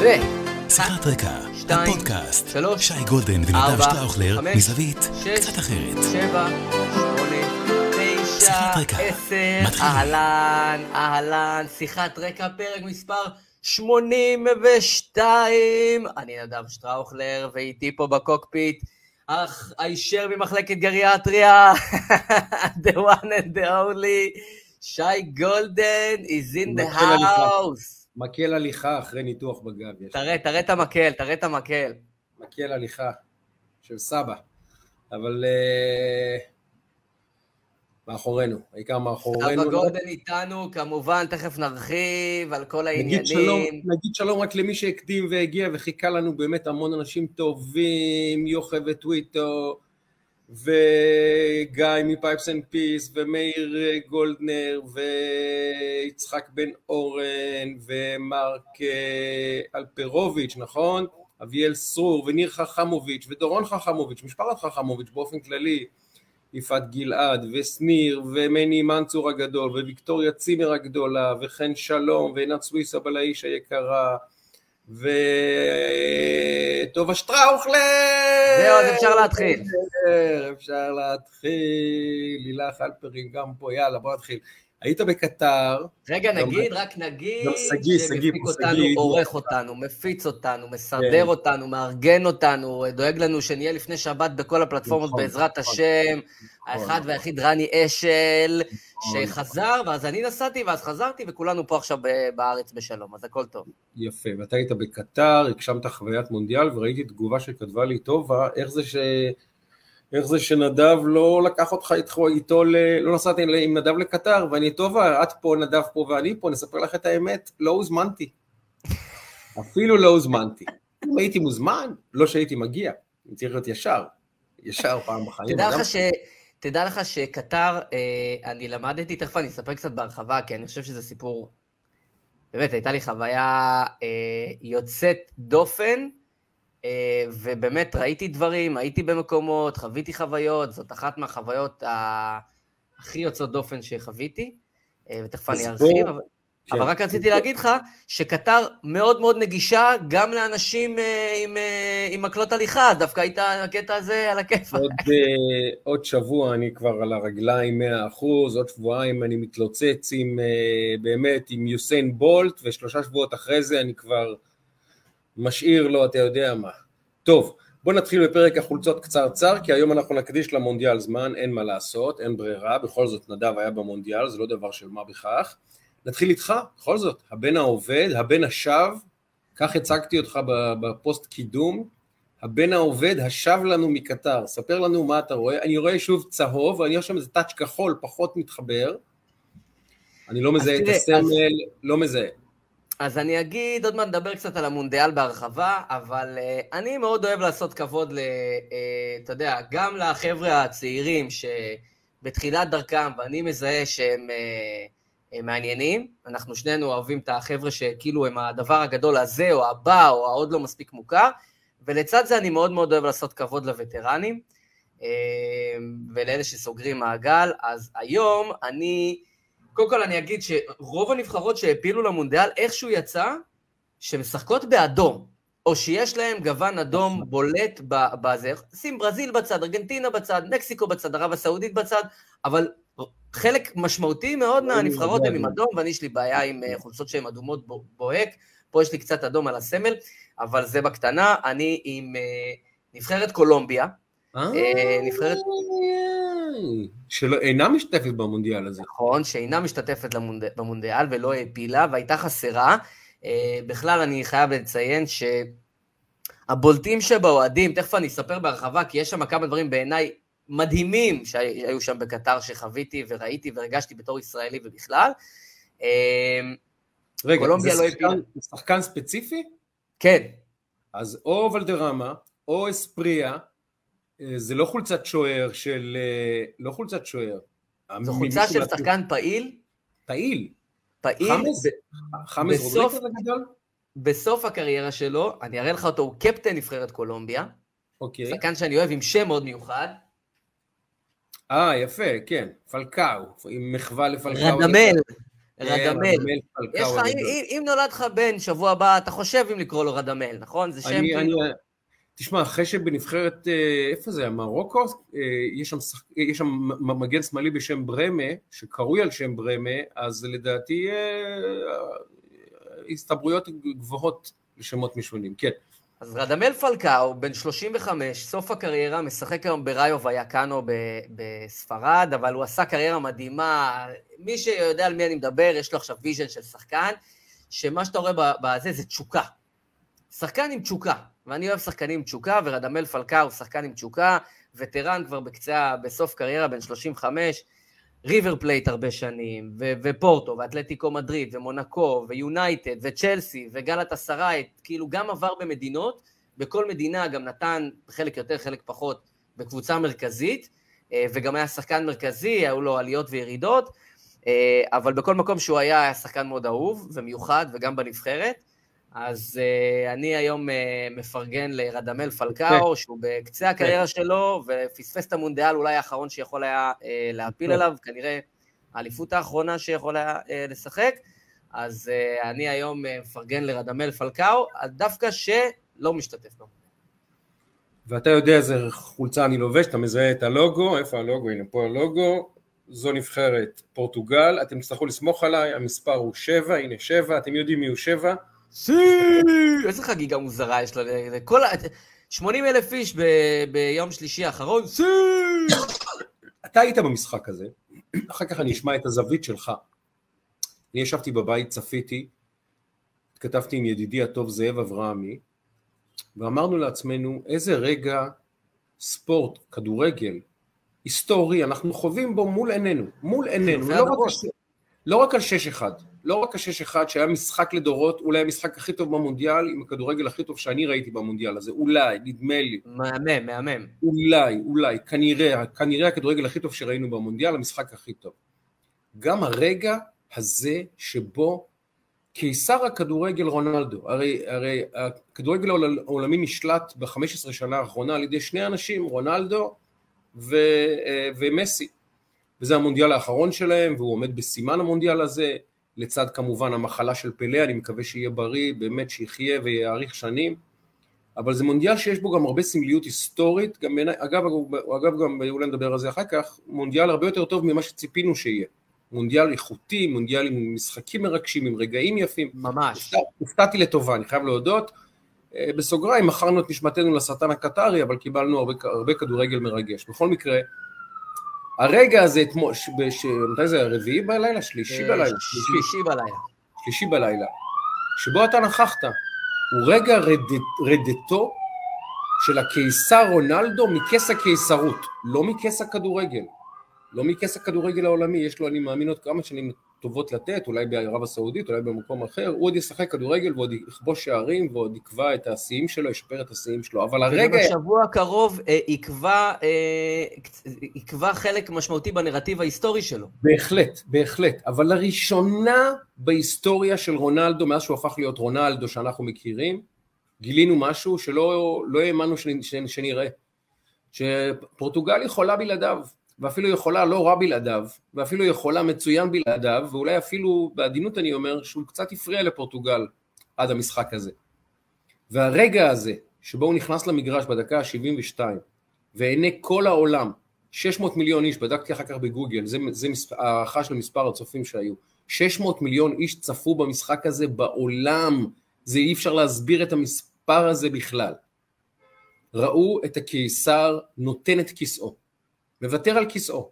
ו... שיחת רקע, הפודקאסט, שלוש, שי גולדן ונדב שטראוכלר, מזווית קצת אחרת. שבע, שמונה, תשע. עשר. אהלן, אהלן, שיחת רקע, פרק מספר 82. אני נדב שטראוכלר, ואיתי פה בקוקפיט, אך הישר ממחלקת גריאטריה, the one and the only, שי גולדן is in the house. מקל הליכה אחרי ניתוח בגב. תראה, תראה את המקל, תראה את המקל. מקל הליכה של סבא. אבל אה, מאחורינו, העיקר מאחורינו. אבא גולדן איתנו, כמובן, תכף נרחיב על כל נגיד שלום, העניינים. נגיד שלום רק למי שהקדים והגיע וחיכה לנו באמת המון אנשים טובים, יוכי וטוויטו, וגיא מ Pipes and Peace, ומאיר גולדנר, ויצחק בן אורן, ומרק אה, אלפרוביץ', נכון? אביאל סרור, וניר חכמוביץ', ודורון חכמוביץ', משפחת חכמוביץ' באופן כללי, יפעת גלעד, ושניר, ומני מנצור הגדול, וויקטוריה צימר הגדולה, וחן שלום, ועינת סוויסה בלאיש היקרה, וטובה שטראוכלר! זהו, אז אפשר להתחיל. אפשר להתחיל, לילך אלפרין גם פה, יאללה בוא נתחיל. היית בקטר, רגע, נגיד, רק נגיד, גם שגיא, שגיא שמפיק פה, אותנו, שגיא. עורך אותנו, מפיץ אותנו, מסדר כן. אותנו, מארגן אותנו, דואג לנו שנהיה לפני שבת בכל הפלטפורמות נכון, בעזרת נכון. השם. נכון. האחד והיחיד רני אשל. שחזר, ואז אני נסעתי, ואז חזרתי, וכולנו פה עכשיו בארץ בשלום, אז הכל טוב. יפה, ואתה היית בקטר, הגשמת חוויית מונדיאל, וראיתי תגובה שכתבה לי טובה, איך זה ש... איך זה שנדב לא לקח אותך איתו, איתו ל... לא נסעתי עם נדב לקטר, ואני טובה, את פה, נדב פה ואני פה, נספר לך את האמת, לא הוזמנתי. אפילו לא הוזמנתי. אם הייתי מוזמן, לא שהייתי מגיע, אני צריך להיות ישר, ישר פעם בחיים. תדע לך ש... תדע לך שקטר, אה, אני למדתי, תכף אני אספר קצת בהרחבה, כי אני חושב שזה סיפור... באמת, הייתה לי חוויה אה, יוצאת דופן, ובאמת ראיתי דברים, הייתי במקומות, חוויתי חוויות, זאת אחת מהחוויות. הכי יוצאות דופן שחוויתי, אה, ותכף אני ארחיב, אבל... כן. אבל רק רציתי להגיד לך שקטר מאוד מאוד נגישה גם לאנשים אה, עם, אה, עם מקלות הליכה, דווקא היית הקטע הזה על הכיף. עוד, אה, עוד שבוע אני כבר על הרגליים 100%, עוד שבועיים אני מתלוצץ עם, אה, באמת עם יוסיין בולט, ושלושה שבועות אחרי זה אני כבר משאיר לו, אתה יודע מה. טוב, בוא נתחיל בפרק החולצות קצרצר, כי היום אנחנו נקדיש למונדיאל זמן, אין מה לעשות, אין ברירה, בכל זאת נדב היה במונדיאל, זה לא דבר של מה בכך. נתחיל איתך, בכל זאת, הבן העובד, הבן השב, כך הצגתי אותך בפוסט קידום, הבן העובד השב לנו מקטר, ספר לנו מה אתה רואה, אני רואה שוב צהוב, ואני רואה שם איזה טאץ' כחול, פחות מתחבר, אני לא מזהה את הסמל, אז- לא מזהה. אז אני אגיד, עוד מעט נדבר קצת על המונדיאל בהרחבה, אבל uh, אני מאוד אוהב לעשות כבוד, uh, אתה יודע, גם לחבר'ה הצעירים שבתחילת דרכם, ואני מזהה שהם uh, מעניינים, אנחנו שנינו אוהבים את החבר'ה שכאילו הם הדבר הגדול הזה, או הבא, או העוד לא מספיק מוכר, ולצד זה אני מאוד מאוד אוהב לעשות כבוד לווטרנים, uh, ולאלה שסוגרים מעגל, אז היום אני... קודם כל אני אגיד שרוב הנבחרות שהעפילו למונדיאל איכשהו יצא שמשחקות באדום, או שיש להם גוון אדום בולט בזה. שים ברזיל בצד, ארגנטינה בצד, מקסיקו בצד, ערב הסעודית בצד, אבל חלק משמעותי מאוד מהנבחרות הם עם אדום, ואני יש לי בעיה עם אה, חולצות שהן אדומות בו- בוהק, פה יש לי קצת אדום על הסמל, אבל זה בקטנה, אני עם אה, נבחרת קולומביה, נבחרת- שלא אינה משתתפת במונדיאל הזה. נכון, שאינה משתתפת. במונדיאל ולא העפילה והייתה חסרה. אה, בכלל, אני חייב לציין שהבולטים שבאוהדים, תכף אני אספר בהרחבה, כי יש שם כמה דברים בעיניי מדהימים שהיו שם בקטר, שחוויתי וראיתי והרגשתי בתור ישראלי ובכלל. אה, רגע, זה לא שחקן- שחקן ספציפי? כן, אז או ולדרמה, או אספריה, אה, זה לא חולצת שוער של... אה, לא חולצת שוער. זו חולצה של שחקן פעיל, פעיל. פעיל, חמאס? ב- חמאס בסוף- רודריגז? בסוף הקריירה שלו, אני אראה לך אותו, הוא קפטן נבחרת קולומביה, אוקיי. שחקן שאני אוהב עם שם מאוד מיוחד, אה, יפה, כן. פלקאו, עם מחווה לפלקאו. רדמל, רדמל. יש לך, אם, נולד לך בן שבוע הבא, אתה חושב אם לקרוא לו רדמל, נכון? זה שם תשמע, אחרי שבנבחרת, אה, איפה זה היה, מרוקו? אה, יש שם, שח- יש שם מגן שמאלי בשם ברמה, שקרוי על שם ברמה, אז לדעתי אה, הסתברויות גבוהות לשמות משונים, כן. אז רדמל פלקאו, בן 35, סוף הקריירה, משחק היום בראיו ויאקנו ב- בספרד, אבל הוא עשה קריירה מדהימה. מי שיודע על מי אני מדבר, יש לו עכשיו vision של שחקן, שמה שאתה רואה בזה זה תשוקה. שחקן עם תשוקה, ואני אוהב שחקנים עם תשוקה, ורדמל פלקאו הוא שחקן עם תשוקה, וטרן כבר בקצה, בסוף קריירה, בן 35, ריבר פלייט הרבה שנים, ו- ופורטו, ואתלטיקו מדריד, ומונקו, ויונייטד, וצ'לסי, וגלאטסראיי, כאילו גם עבר במדינות, בכל מדינה גם נתן חלק יותר, חלק פחות, בקבוצה מרכזית, אה, וגם היה שחקן מרכזי, היו לו עליות וירידות, אה, אבל בכל מקום שהוא היה, היה שחקן מאוד אהוב ומיוחד, וגם בנבחרת. אז uh, אני היום uh, מפרגן לרדמל פלקאו, שהוא בקצה הקריירה שלו, ופספס את המונדיאל אולי האחרון שיכול היה uh, להפיל עליו, כנראה האליפות האחרונה שיכול היה uh, לשחק. אז uh, אני היום uh, מפרגן לרדמל פלקאו, דווקא שלא משתתף בו. ואתה יודע איזה חולצה אני לובש, אתה מזהה את הלוגו, איפה הלוגו? הנה פה הלוגו, זו נבחרת פורטוגל, אתם תצטרכו לסמוך עליי, המספר הוא שבע, הנה שבע, אתם יודעים מי הוא שבע? סי! איזה חגיגה מוזרה יש לה, כל ה... 80 אלף איש ב... ביום שלישי האחרון, סי! אתה היית במשחק הזה, אחר כך אני אשמע את הזווית שלך. אני ישבתי בבית, צפיתי, התכתבתי עם ידידי הטוב זאב אברהמי, ואמרנו לעצמנו איזה רגע ספורט, כדורגל, היסטורי, אנחנו חווים בו מול עינינו, מול עינינו, לא רק. לא רק על 6-1, לא רק ה-6-1 שהיה משחק לדורות, אולי המשחק הכי טוב במונדיאל, עם הכדורגל הכי טוב שאני ראיתי במונדיאל הזה, אולי, נדמה לי. מהמם, מהמם. אולי, אולי, כנראה, כנראה הכדורגל הכי טוב שראינו במונדיאל, המשחק הכי טוב. גם הרגע הזה שבו קיסר הכדורגל רונלדו, הרי, הרי הכדורגל העולמי נשלט ב-15 שנה האחרונה על ידי שני אנשים, רונלדו ו, ומסי. וזה המונדיאל האחרון שלהם, והוא עומד בסימן המונדיאל הזה, לצד כמובן המחלה של פלא, אני מקווה שיהיה בריא, באמת שיחיה ויאריך שנים, אבל זה מונדיאל שיש בו גם הרבה סמליות היסטורית, גם בעיניי, אגב, אגב גם אולי נדבר על זה אחר כך, מונדיאל הרבה יותר טוב ממה שציפינו שיהיה. מונדיאל איכותי, מונדיאל עם משחקים מרגשים, עם רגעים יפים. ממש. הופתעתי לטובה, אני חייב להודות. בסוגריים, מכרנו את נשמתנו לשטן הקטרי, אבל קיבלנו הרבה, הרבה כדורגל מרגש. בכל מקרה, הרגע הזה, אתמול, מתי זה, רביעי בלילה? שלישי בלילה? שלישי בלילה. שלישי בלילה. שבו אתה נכחת, הוא רגע רדת, רדתו של הקיסר רונלדו מכס הקיסרות, לא מכס הכדורגל. לא מכס הכדורגל העולמי, יש לו, אני מאמין, עוד כמה שנים טובות לתת, אולי בערב הסעודית, אולי במקום אחר, הוא עוד ישחק כדורגל ועוד יכבוש שערים ועוד יקבע את השיאים שלו, ישפר את השיאים שלו, אבל הרגע... ובשבוע הקרוב אה, יקבע, אה, יקבע חלק משמעותי בנרטיב ההיסטורי שלו. בהחלט, בהחלט, אבל לראשונה בהיסטוריה של רונלדו, מאז שהוא הפך להיות רונלדו שאנחנו מכירים, גילינו משהו שלא לא האמנו שנראה, שפורטוגל יכולה בלעדיו. ואפילו יכולה לא רע בלעדיו, ואפילו יכולה מצוין בלעדיו, ואולי אפילו, בעדינות אני אומר, שהוא קצת הפריע לפורטוגל עד המשחק הזה. והרגע הזה, שבו הוא נכנס למגרש בדקה ה-72, ועיני כל העולם, 600 מיליון איש, בדקתי אחר כך בגוגל, זה, זה הערכה של מספר הצופים שהיו, 600 מיליון איש צפו במשחק הזה בעולם, זה אי אפשר להסביר את המספר הזה בכלל. ראו את הקיסר נותן את כיסאו. מוותר על כיסאו.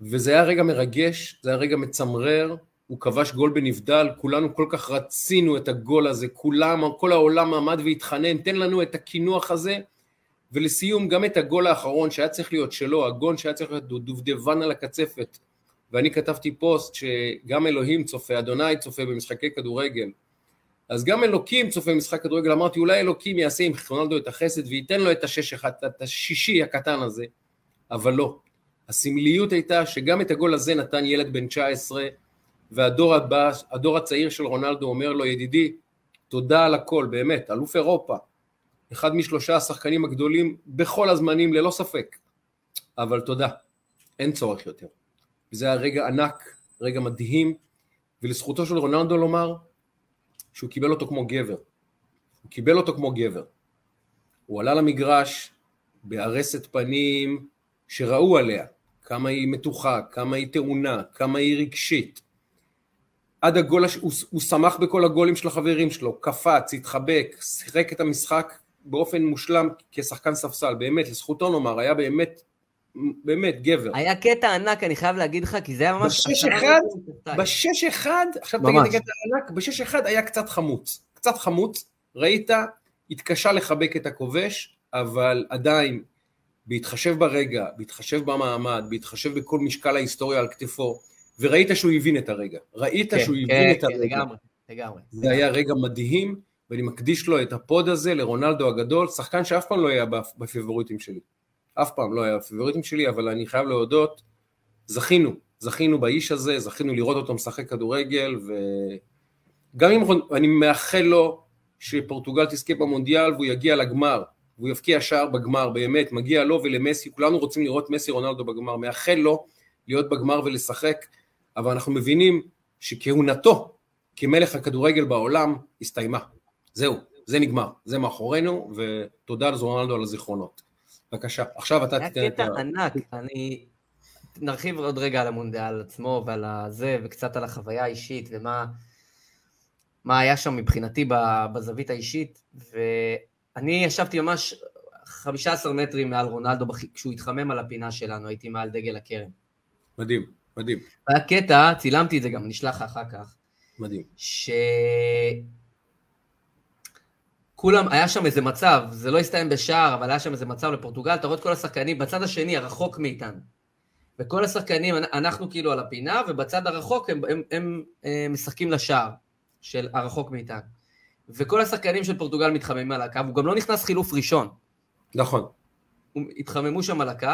וזה היה רגע מרגש, זה היה רגע מצמרר, הוא כבש גול בנבדל, כולנו כל כך רצינו את הגול הזה, כולם, כל העולם עמד והתחנן, תן לנו את הקינוח הזה, ולסיום גם את הגול האחרון שהיה צריך להיות שלו, הגול שהיה צריך להיות דובדבן על הקצפת, ואני כתבתי פוסט שגם אלוהים צופה, אדוני צופה במשחקי כדורגל, אז גם אלוקים צופה במשחק כדורגל, אמרתי אולי אלוקים יעשה עם רונלדו את החסד וייתן לו את השש אחד, את השישי הקטן הזה, אבל לא. הסמליות הייתה שגם את הגול הזה נתן ילד בן 19, והדור הבא, הדור הצעיר של רונלדו אומר לו, ידידי, תודה על הכל, באמת, אלוף אירופה, אחד משלושה השחקנים הגדולים בכל הזמנים, ללא ספק, אבל תודה, אין צורך יותר. וזה היה רגע ענק, רגע מדהים, ולזכותו של רונלדו לומר שהוא קיבל אותו כמו גבר. הוא קיבל אותו כמו גבר. הוא עלה למגרש בארסת פנים שראו עליה כמה היא מתוחה, כמה היא טעונה, כמה היא רגשית. עד הגול, הש... הוא, הוא שמח בכל הגולים של החברים שלו, קפץ, התחבק, שיחק את המשחק באופן מושלם כשחקן ספסל, באמת, לזכותו נאמר, היה באמת, באמת גבר. היה קטע ענק, אני חייב להגיד לך, כי זה היה ממש... בשש אחד, בשש אחד, עכשיו תגיד את הקטע ענק, בשש אחד היה קצת חמוץ, קצת חמוץ, ראית, התקשה לחבק את הכובש, אבל עדיין, בהתחשב ברגע, בהתחשב במעמד, בהתחשב בכל משקל ההיסטוריה על כתפו, וראית שהוא הבין את הרגע. ראית כן, שהוא כן, הבין כן, את הרגע. כן, לגמרי, לגמרי. זה היה רגע מדהים, ואני מקדיש לו את הפוד הזה לרונלדו הגדול, שחקן שאף פעם לא היה בפיבוריטים שלי. אף פעם לא היה בפיבוריטים שלי, אבל אני חייב להודות, זכינו, זכינו באיש הזה, זכינו לראות אותו משחק כדורגל, וגם אם אני מאחל לו שפורטוגל תזכה במונדיאל והוא יגיע לגמר, והוא יבקיע שער בגמר, באמת, מגיע לו ולמסי, כולנו רוצים לראות מסי רונלדו בגמר, מאחל לו להיות בגמר ולשחק, אבל אנחנו מבינים שכהונתו כמלך הכדורגל בעולם הסתיימה. זהו, זה נגמר, זה מאחורינו, ותודה לזורנלדו על הזיכרונות. בבקשה, עכשיו אתה תיתן את ה... היה קטע ענק, אני... נרחיב עוד רגע על המונדיאל עצמו ועל הזה, וקצת על החוויה האישית, ומה מה היה שם מבחינתי בזווית האישית, ואני ישבתי ממש 15 מטרים מעל רונלדו כשהוא התחמם על הפינה שלנו, הייתי מעל דגל הקרן. מדהים, מדהים. היה קטע, צילמתי את זה גם, נשלח לך אחר כך. מדהים. ש... כולם, היה שם איזה מצב, זה לא הסתיים בשער, אבל היה שם איזה מצב לפורטוגל, אתה רואה את כל השחקנים בצד השני, הרחוק מאיתנו. וכל השחקנים, אנחנו כאילו על הפינה, ובצד הרחוק הם, הם, הם, הם אה, משחקים לשער של הרחוק מאיתנו. וכל השחקנים של פורטוגל מתחממים על הקו, הוא גם לא נכנס חילוף ראשון. נכון. הם התחממו שם על הקו,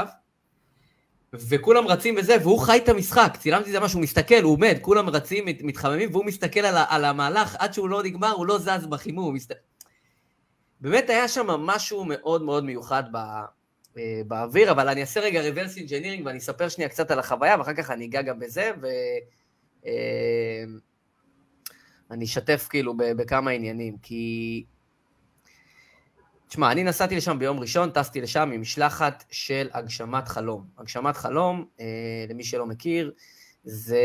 וכולם רצים וזה, והוא חי את המשחק, צילמתי את זה משהו, הוא מסתכל, הוא עומד, כולם רצים, מתחממים, והוא מסתכל על, על המהלך, עד שהוא לא נגמר, הוא לא זז בחימום. מסת... באמת היה שם משהו מאוד מאוד מיוחד ב, אה, באוויר, אבל אני אעשה רגע reverse engineering ואני אספר שנייה קצת על החוויה, ואחר כך אני אגע גם בזה, ואני אה, אשתף כאילו בכמה עניינים, כי תשמע, אני נסעתי לשם ביום ראשון, טסתי לשם עם משלחת של הגשמת חלום. הגשמת חלום, אה, למי שלא מכיר, זה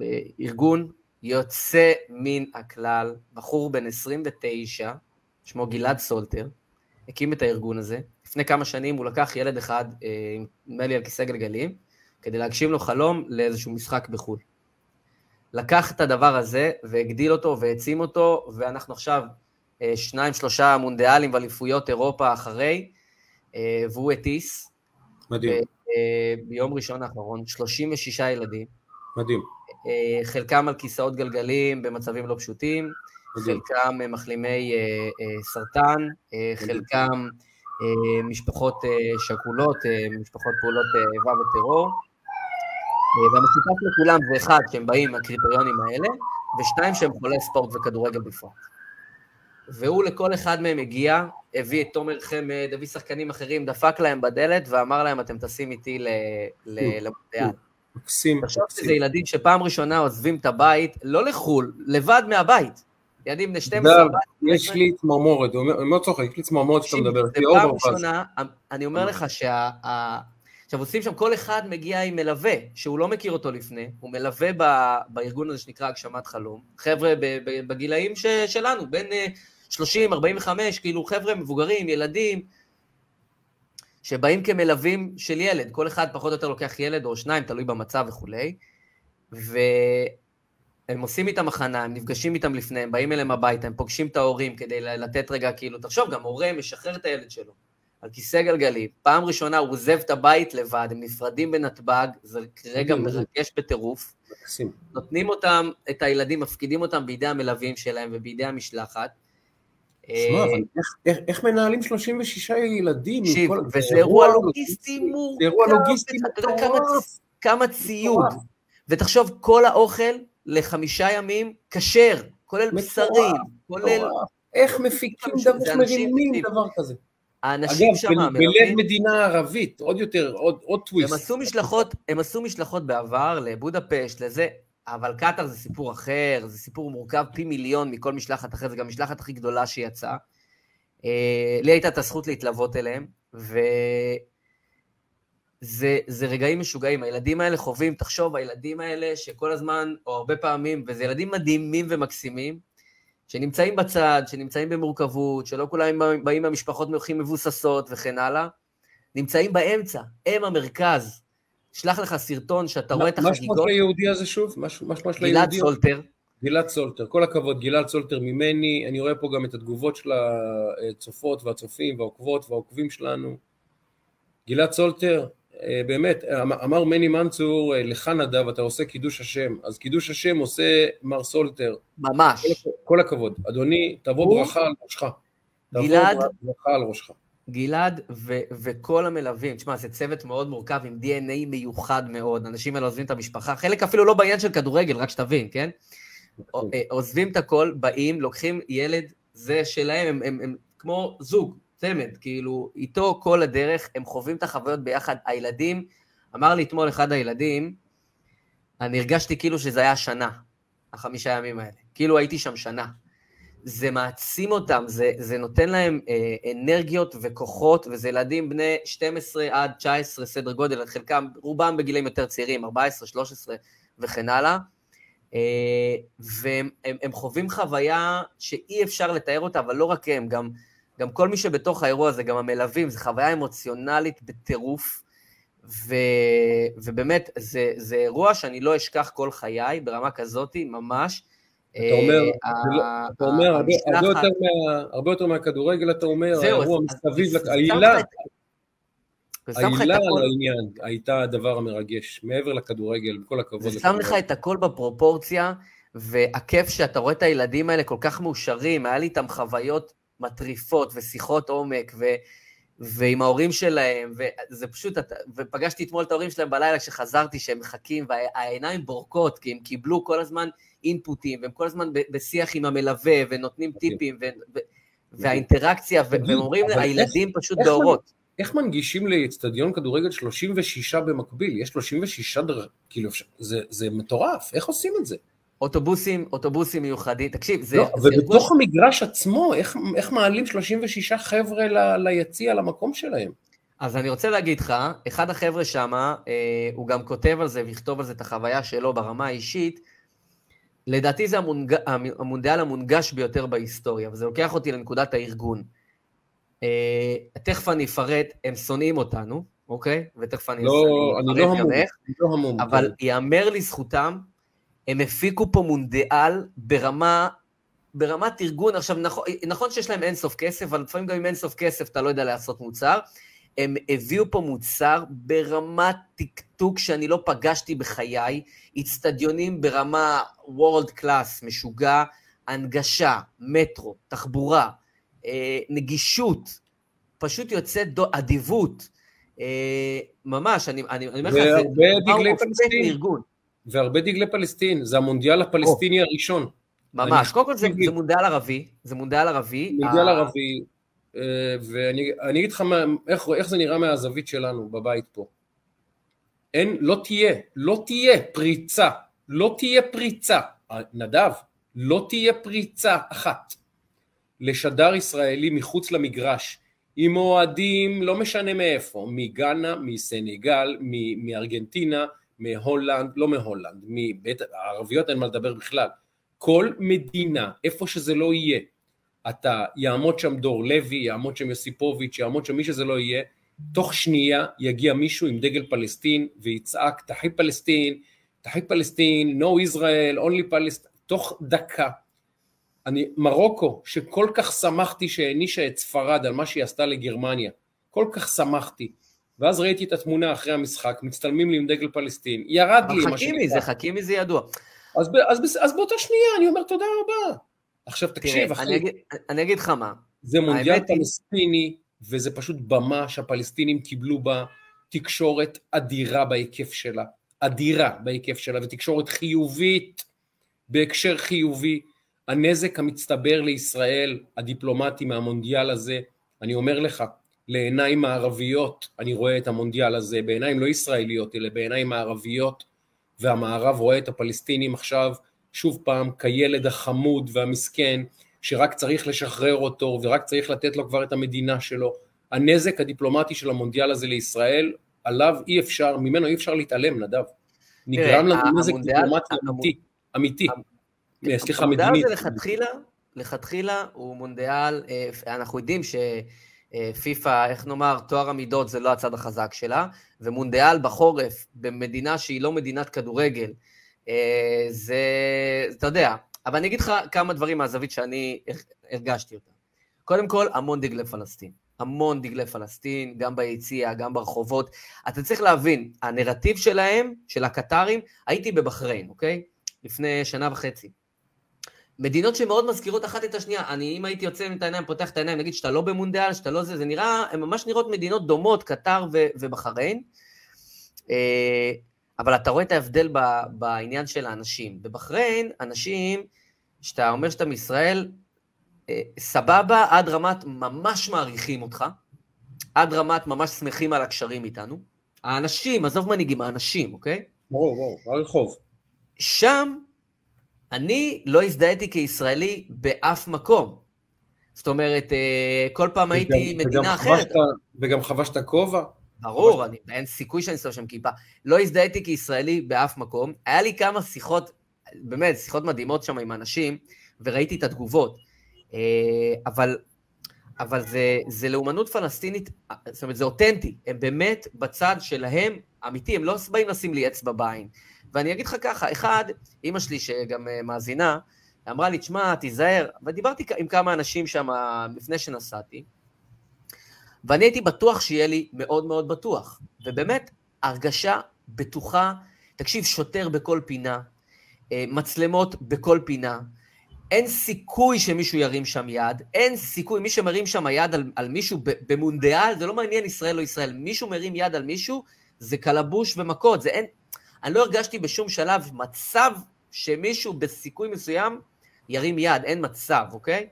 אה, ארגון יוצא מן הכלל, בחור בן 29, שמו גלעד סולטר, הקים את הארגון הזה. לפני כמה שנים הוא לקח ילד אחד, אה, נדמה לי על כיסא גלגלים, כדי להגשים לו חלום לאיזשהו משחק בחו"ל. לקח את הדבר הזה והגדיל אותו והעצים אותו, ואנחנו עכשיו אה, שניים, שלושה מונדיאלים ואליפויות אירופה אחרי, אה, והוא הטיס. מדהים. אה, ביום ראשון האחרון, 36 ילדים. מדהים. חלקם על כיסאות גלגלים במצבים לא פשוטים, מדהים. חלקם מחלימי סרטן, מדהים. חלקם משפחות שכולות, משפחות פעולות איבה וטרור. והמשותף לכולם זה אחד, שהם באים מהקריטריונים האלה, ושתיים שהם חולי ספורט וכדורגל בפרט. והוא לכל אחד מהם הגיע, הביא את תומר חמד, הביא שחקנים אחרים, דפק להם בדלת ואמר להם, אתם טסים איתי למונדיאל. מקסים. תחשוב שזה ילדים שפעם ראשונה עוזבים את הבית, לא לחו"ל, לבד מהבית. ילדים בני 12. יש לי צמרמורת, אני לא צוחק, יש לי צמרמורת שאתה מדבר. זה פעם ראשונה, אני אומר לך שה... עכשיו עושים שם, כל אחד מגיע עם מלווה, שהוא לא מכיר אותו לפני, הוא מלווה בארגון הזה שנקרא הגשמת חלום. חבר'ה בגילאים שלנו, בין 30, 45, כאילו חבר'ה מבוגרים, ילדים, שבאים כמלווים של ילד, כל אחד פחות או יותר לוקח ילד או שניים, תלוי במצב וכולי, והם עושים איתם הכנה, הם נפגשים איתם לפני, הם באים אליהם הביתה, הם פוגשים את ההורים כדי לתת רגע, כאילו, תחשוב, גם הורה משחרר את הילד שלו, על כיסא גלגלים, פעם ראשונה הוא עוזב את הבית לבד, הם נפרדים בנתב"ג, זה רגע מרגש בטירוף, נותנים אותם, את הילדים, מפקידים אותם בידי המלווים שלהם ובידי המשלחת, שמע, אבל אה, איך מנהלים 36 ילדים? תקשיב, וזה אירוע לוגיסטי מורכב. זה אירוע לוגיסטי מטורף. כמה ציוד. ותחשוב, כל האוכל לחמישה ימים כשר, כולל בשרים, כולל... איך מפיקים דבר, מרימים דבר כזה? האנשים שם, אגב, בלב מדינה ערבית, עוד יותר, עוד טוויסט. הם עשו משלחות, הם עשו משלחות בעבר לבודפשט, לזה, אבל קטאר זה סיפור אחר, זה סיפור מורכב פי מיליון מכל משלחת אחרת, זו גם המשלחת הכי גדולה שיצאה. אה, לי הייתה את הזכות להתלוות אליהם, וזה רגעים משוגעים. הילדים האלה חווים, תחשוב, הילדים האלה שכל הזמן, או הרבה פעמים, וזה ילדים מדהימים ומקסימים, שנמצאים בצד, שנמצאים במורכבות, שלא כולם באים מהמשפחות הכי מבוססות וכן הלאה, נמצאים באמצע, הם המרכז. שלח לך סרטון שאתה רואה את החגיגות. מה שמו של היהודי הזה שוב? מה שמו של היהודי? גלעד סולטר. גלעד סולטר, כל הכבוד, גלעד סולטר ממני, אני רואה פה גם את התגובות של הצופות והצופים והעוקבות והעוקבים שלנו. גלעד סולטר, אה, באמת, אמר מני מנצור, אה, לך נדב, אתה עושה קידוש השם, אז קידוש השם עושה מר סולטר. ממש. כל, כל הכבוד. אדוני, תבוא הוא... ברכה על ראשך. גלעד, תבוא ברכה על ראשך. גלעד ו- וכל המלווים, תשמע, זה צוות מאוד מורכב עם DNA מיוחד מאוד, אנשים האלה עוזבים את המשפחה, חלק אפילו לא בעניין של כדורגל, רק שתבין, כן? נכון. אה, עוזבים את הכל, באים, לוקחים ילד, זה שלהם, הם, הם, הם כמו זוג, צמד, כאילו, איתו כל הדרך, הם חווים את החוויות ביחד. הילדים, אמר לי אתמול אחד הילדים, אני הרגשתי כאילו שזה היה שנה, החמישה ימים האלה. כאילו הייתי שם שנה. זה מעצים אותם, זה, זה נותן להם אה, אנרגיות וכוחות, וזה ילדים בני 12 עד 19 סדר גודל, חלקם, רובם בגילים יותר צעירים, 14, 13 וכן הלאה. אה, והם הם, הם חווים חוויה שאי אפשר לתאר אותה, אבל לא רק הם, גם, גם כל מי שבתוך האירוע הזה, גם המלווים, זו חוויה אמוציונלית בטירוף, ו, ובאמת, זה, זה אירוע שאני לא אשכח כל חיי, ברמה כזאת, ממש. אתה אומר, אתה אומר הרבה יותר מהכדורגל, אתה אומר, האירוע מסביב, העילה, העילה על העניין הייתה הדבר המרגש, מעבר לכדורגל, בכל הכבוד. זה שם לך את הכל בפרופורציה, והכיף שאתה רואה את הילדים האלה כל כך מאושרים, היה לי איתם חוויות מטריפות ושיחות עומק, ו... ועם ההורים שלהם, וזה פשוט, ופגשתי אתמול את ההורים שלהם בלילה כשחזרתי, שהם מחכים, והעיניים בורקות, כי הם קיבלו כל הזמן אינפוטים, והם כל הזמן בשיח עם המלווה, ונותנים טיפים, והאינטראקציה, והם אומרים, הילדים פשוט באורות. איך מנגישים לאצטדיון כדורגל 36 במקביל? יש 36 דר... כאילו, זה, זה מטורף, איך עושים את זה? אוטובוסים, אוטובוסים מיוחדים, תקשיב, זה... לא, זה ובתוך זה... המגרש עצמו, איך, איך מעלים 36 חבר'ה ל, ליציע, למקום שלהם? אז אני רוצה להגיד לך, אחד החבר'ה שם, אה, הוא גם כותב על זה ויכתוב על זה את החוויה שלו ברמה האישית, לדעתי זה המונג... המונדיאל המונגש ביותר בהיסטוריה, וזה לוקח אותי לנקודת הארגון. אה, תכף אני אפרט, הם שונאים אותנו, אוקיי? ותכף אני, לא, אני, אני לא המום, איך, לא המום. אבל כן. ייאמר לזכותם, הם הפיקו פה מונדיאל ברמה, ברמת ארגון, עכשיו נכון, נכון שיש להם אינסוף כסף, אבל לפעמים גם עם אינסוף כסף אתה לא יודע לעשות מוצר, הם הביאו פה מוצר ברמת טקטוק שאני לא פגשתי בחיי, איצטדיונים ברמה וורלד קלאס, משוגע, הנגשה, מטרו, תחבורה, אה, נגישות, פשוט יוצאת אדיבות. אה, ממש, אני, אני, אני אומר לך, זה דגלי פלסטין. והרבה דגלי פלסטין, זה המונדיאל הפלסטיני או. הראשון. ממש, קודם כל זה, זה מונדיאל ערבי, זה מונדיאל ערבי. מונדיאל ערבי, אה, ואני אגיד לך מה, איך, איך זה נראה מהזווית שלנו בבית פה. אין, לא תהיה, לא תהיה פריצה, לא תהיה פריצה, נדב, לא תהיה פריצה אחת לשדר ישראלי מחוץ למגרש, עם אוהדים, לא משנה מאיפה, מגאנה, מסנגל, מארגנטינה, מהולנד, לא מהולנד, מבית, הערביות אין מה לדבר בכלל, כל מדינה, איפה שזה לא יהיה, אתה, יעמוד שם דור לוי, יעמוד שם יוסיפוביץ', יעמוד שם מי שזה לא יהיה, תוך שנייה יגיע מישהו עם דגל פלסטין ויצעק תחי פלסטין, תחי פלסטין, no Israel, only פלסטין, תוך דקה. אני, מרוקו, שכל כך שמחתי שהענישה את ספרד על מה שהיא עשתה לגרמניה, כל כך שמחתי, ואז ראיתי את התמונה אחרי המשחק, מצטלמים לי עם דגל פלסטין, ירד לי מה חכימי, זה חכימי זה ידוע. אז, אז, אז באותה שנייה אני אומר תודה רבה. עכשיו תקשיב, אחי. אני אגיד, אני אגיד לך מה. זה מונדיאל פלסטיני, וזה פשוט במה שהפלסטינים קיבלו בה תקשורת אדירה בהיקף שלה, אדירה בהיקף שלה, ותקשורת חיובית, בהקשר חיובי. הנזק המצטבר לישראל הדיפלומטי מהמונדיאל הזה, אני אומר לך, לעיניים מערביות אני רואה את המונדיאל הזה, בעיניים לא ישראליות אלא בעיניים מערביות, והמערב רואה את הפלסטינים עכשיו שוב פעם כילד החמוד והמסכן, שרק צריך לשחרר אותו ורק צריך לתת לו כבר את המדינה שלו. הנזק הדיפלומטי של המונדיאל הזה לישראל, עליו אי אפשר, ממנו אי אפשר להתעלם, נדב. נגרם לנו נזק דיפלומטי אמיתי, אמיתי. סליחה, מדיני. המונדיאל הזה לכתחילה, לכתחילה הוא מונדיאל, אה, אנחנו יודעים שפיפ"א, איך נאמר, טוהר המידות זה לא הצד החזק שלה, ומונדיאל בחורף, במדינה שהיא לא מדינת כדורגל, אה, זה, אתה יודע, אבל אני אגיד לך כמה דברים מהזווית שאני הרגשתי אותם. קודם כל, המון דגלי פלסטין. המון דגלי פלסטין, גם ביציע, גם ברחובות. אתה צריך להבין, הנרטיב שלהם, של הקטרים, הייתי בבחריין, אוקיי? לפני שנה וחצי. מדינות שמאוד מזכירות אחת את השנייה. אני, אם הייתי יוצא את העיניים, פותח את העיניים, נגיד שאתה לא במונדיאל, שאתה לא זה, זה נראה, הן ממש נראות מדינות דומות, קטר ו- ובחריין. אה, אבל אתה רואה את ההבדל ב- בעניין של האנשים. בבחריין, אנשים, שאתה אומר שאתה מישראל, אה, סבבה, עד רמת ממש מעריכים אותך, עד רמת ממש שמחים על הקשרים איתנו. האנשים, עזוב מנהיגים, האנשים, אוקיי? ברור, ברור, ברחוב. שם אני לא הזדהיתי כישראלי באף מקום. זאת אומרת, אה, כל פעם הייתי וגם, מדינה וגם אחרת. חבשת, וגם חבשת כובע? ברור, אני, אין סיכוי שאני שם שם כיפה. לא הזדהיתי כישראלי באף מקום. היה לי כמה שיחות, באמת, שיחות מדהימות שם עם אנשים, וראיתי את התגובות. אה, אבל, אבל זה, זה לאומנות פלסטינית, זאת אומרת, זה אותנטי. הם באמת בצד שלהם, אמיתי, הם לא באים לשים לי אצבע בעין. ואני אגיד לך ככה, אחד, אימא שלי שגם אה, מאזינה, אמרה לי, תשמע, תיזהר, ודיברתי עם כמה אנשים שם לפני שנסעתי, ואני הייתי בטוח שיהיה לי מאוד מאוד בטוח. ובאמת, הרגשה בטוחה, תקשיב, שוטר בכל פינה, אה, מצלמות בכל פינה, אין סיכוי שמישהו ירים שם יד, אין סיכוי, מי שמרים שם יד על, על מישהו במונדיאל, זה לא מעניין ישראל או ישראל, מישהו מרים יד על מישהו, זה קלבוש ומכות, זה אין, אני לא הרגשתי בשום שלב מצב שמישהו בסיכוי מסוים ירים יד, אין מצב, אוקיי?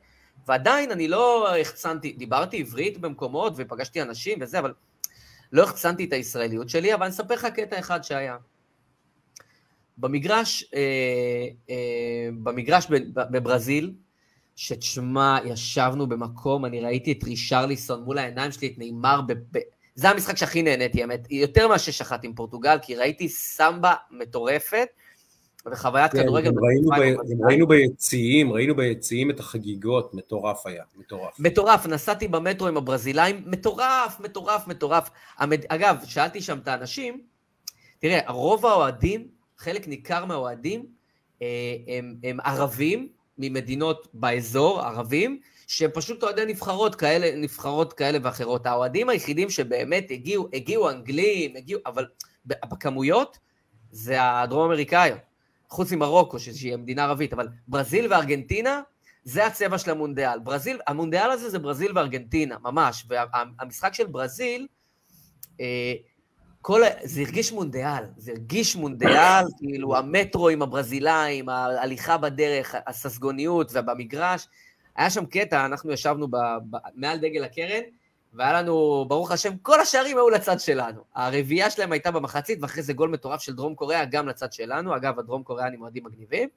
ועדיין אני לא החצנתי, דיברתי עברית במקומות ופגשתי אנשים וזה, אבל לא החצנתי את הישראליות שלי, אבל אני אספר לך קטע אחד שהיה. במגרש, אה, אה, במגרש בברזיל, שתשמע, ישבנו במקום, אני ראיתי את רישרליסון מול העיניים שלי, את נאמר, ב, ב, זה המשחק שהכי נהניתי, האמת, יותר מאשר שחט עם פורטוגל, כי ראיתי סמבה מטורפת, וחוויית כן, כדורגל. ראינו, ב, ראינו ביציעים, ראינו ביציעים את החגיגות, מטורף היה, מטורף. מטורף, נסעתי במטרו עם הברזילאים, מטורף, מטורף, מטורף. המד... אגב, שאלתי שם את האנשים, תראה, רוב האוהדים, חלק ניכר מהאוהדים, אה, הם, הם ערבים ממדינות באזור, ערבים, שהם פשוט אוהדי נבחרות כאלה, נבחרות כאלה ואחרות. האוהדים היחידים שבאמת הגיעו, הגיעו אנגלים, הגיעו, אבל בכמויות, זה הדרום אמריקאיות. חוץ ממרוקו, שהיא מדינה ערבית, אבל ברזיל וארגנטינה, זה הצבע של המונדיאל. ברזיל, המונדיאל הזה זה ברזיל וארגנטינה, ממש. והמשחק של ברזיל, אה, כל, זה הרגיש מונדיאל, זה הרגיש מונדיאל, כאילו המטרו עם הברזילאים, ההליכה בדרך, הססגוניות ובמגרש. היה שם קטע, אנחנו ישבנו ב, ב, מעל דגל הקרן, והיה לנו, ברוך השם, כל השערים היו לצד שלנו. הרביעייה שלהם הייתה במחצית, ואחרי זה גול מטורף של דרום קוריאה, גם לצד שלנו. אגב, הדרום קוריאנים אוהדים מגניבים.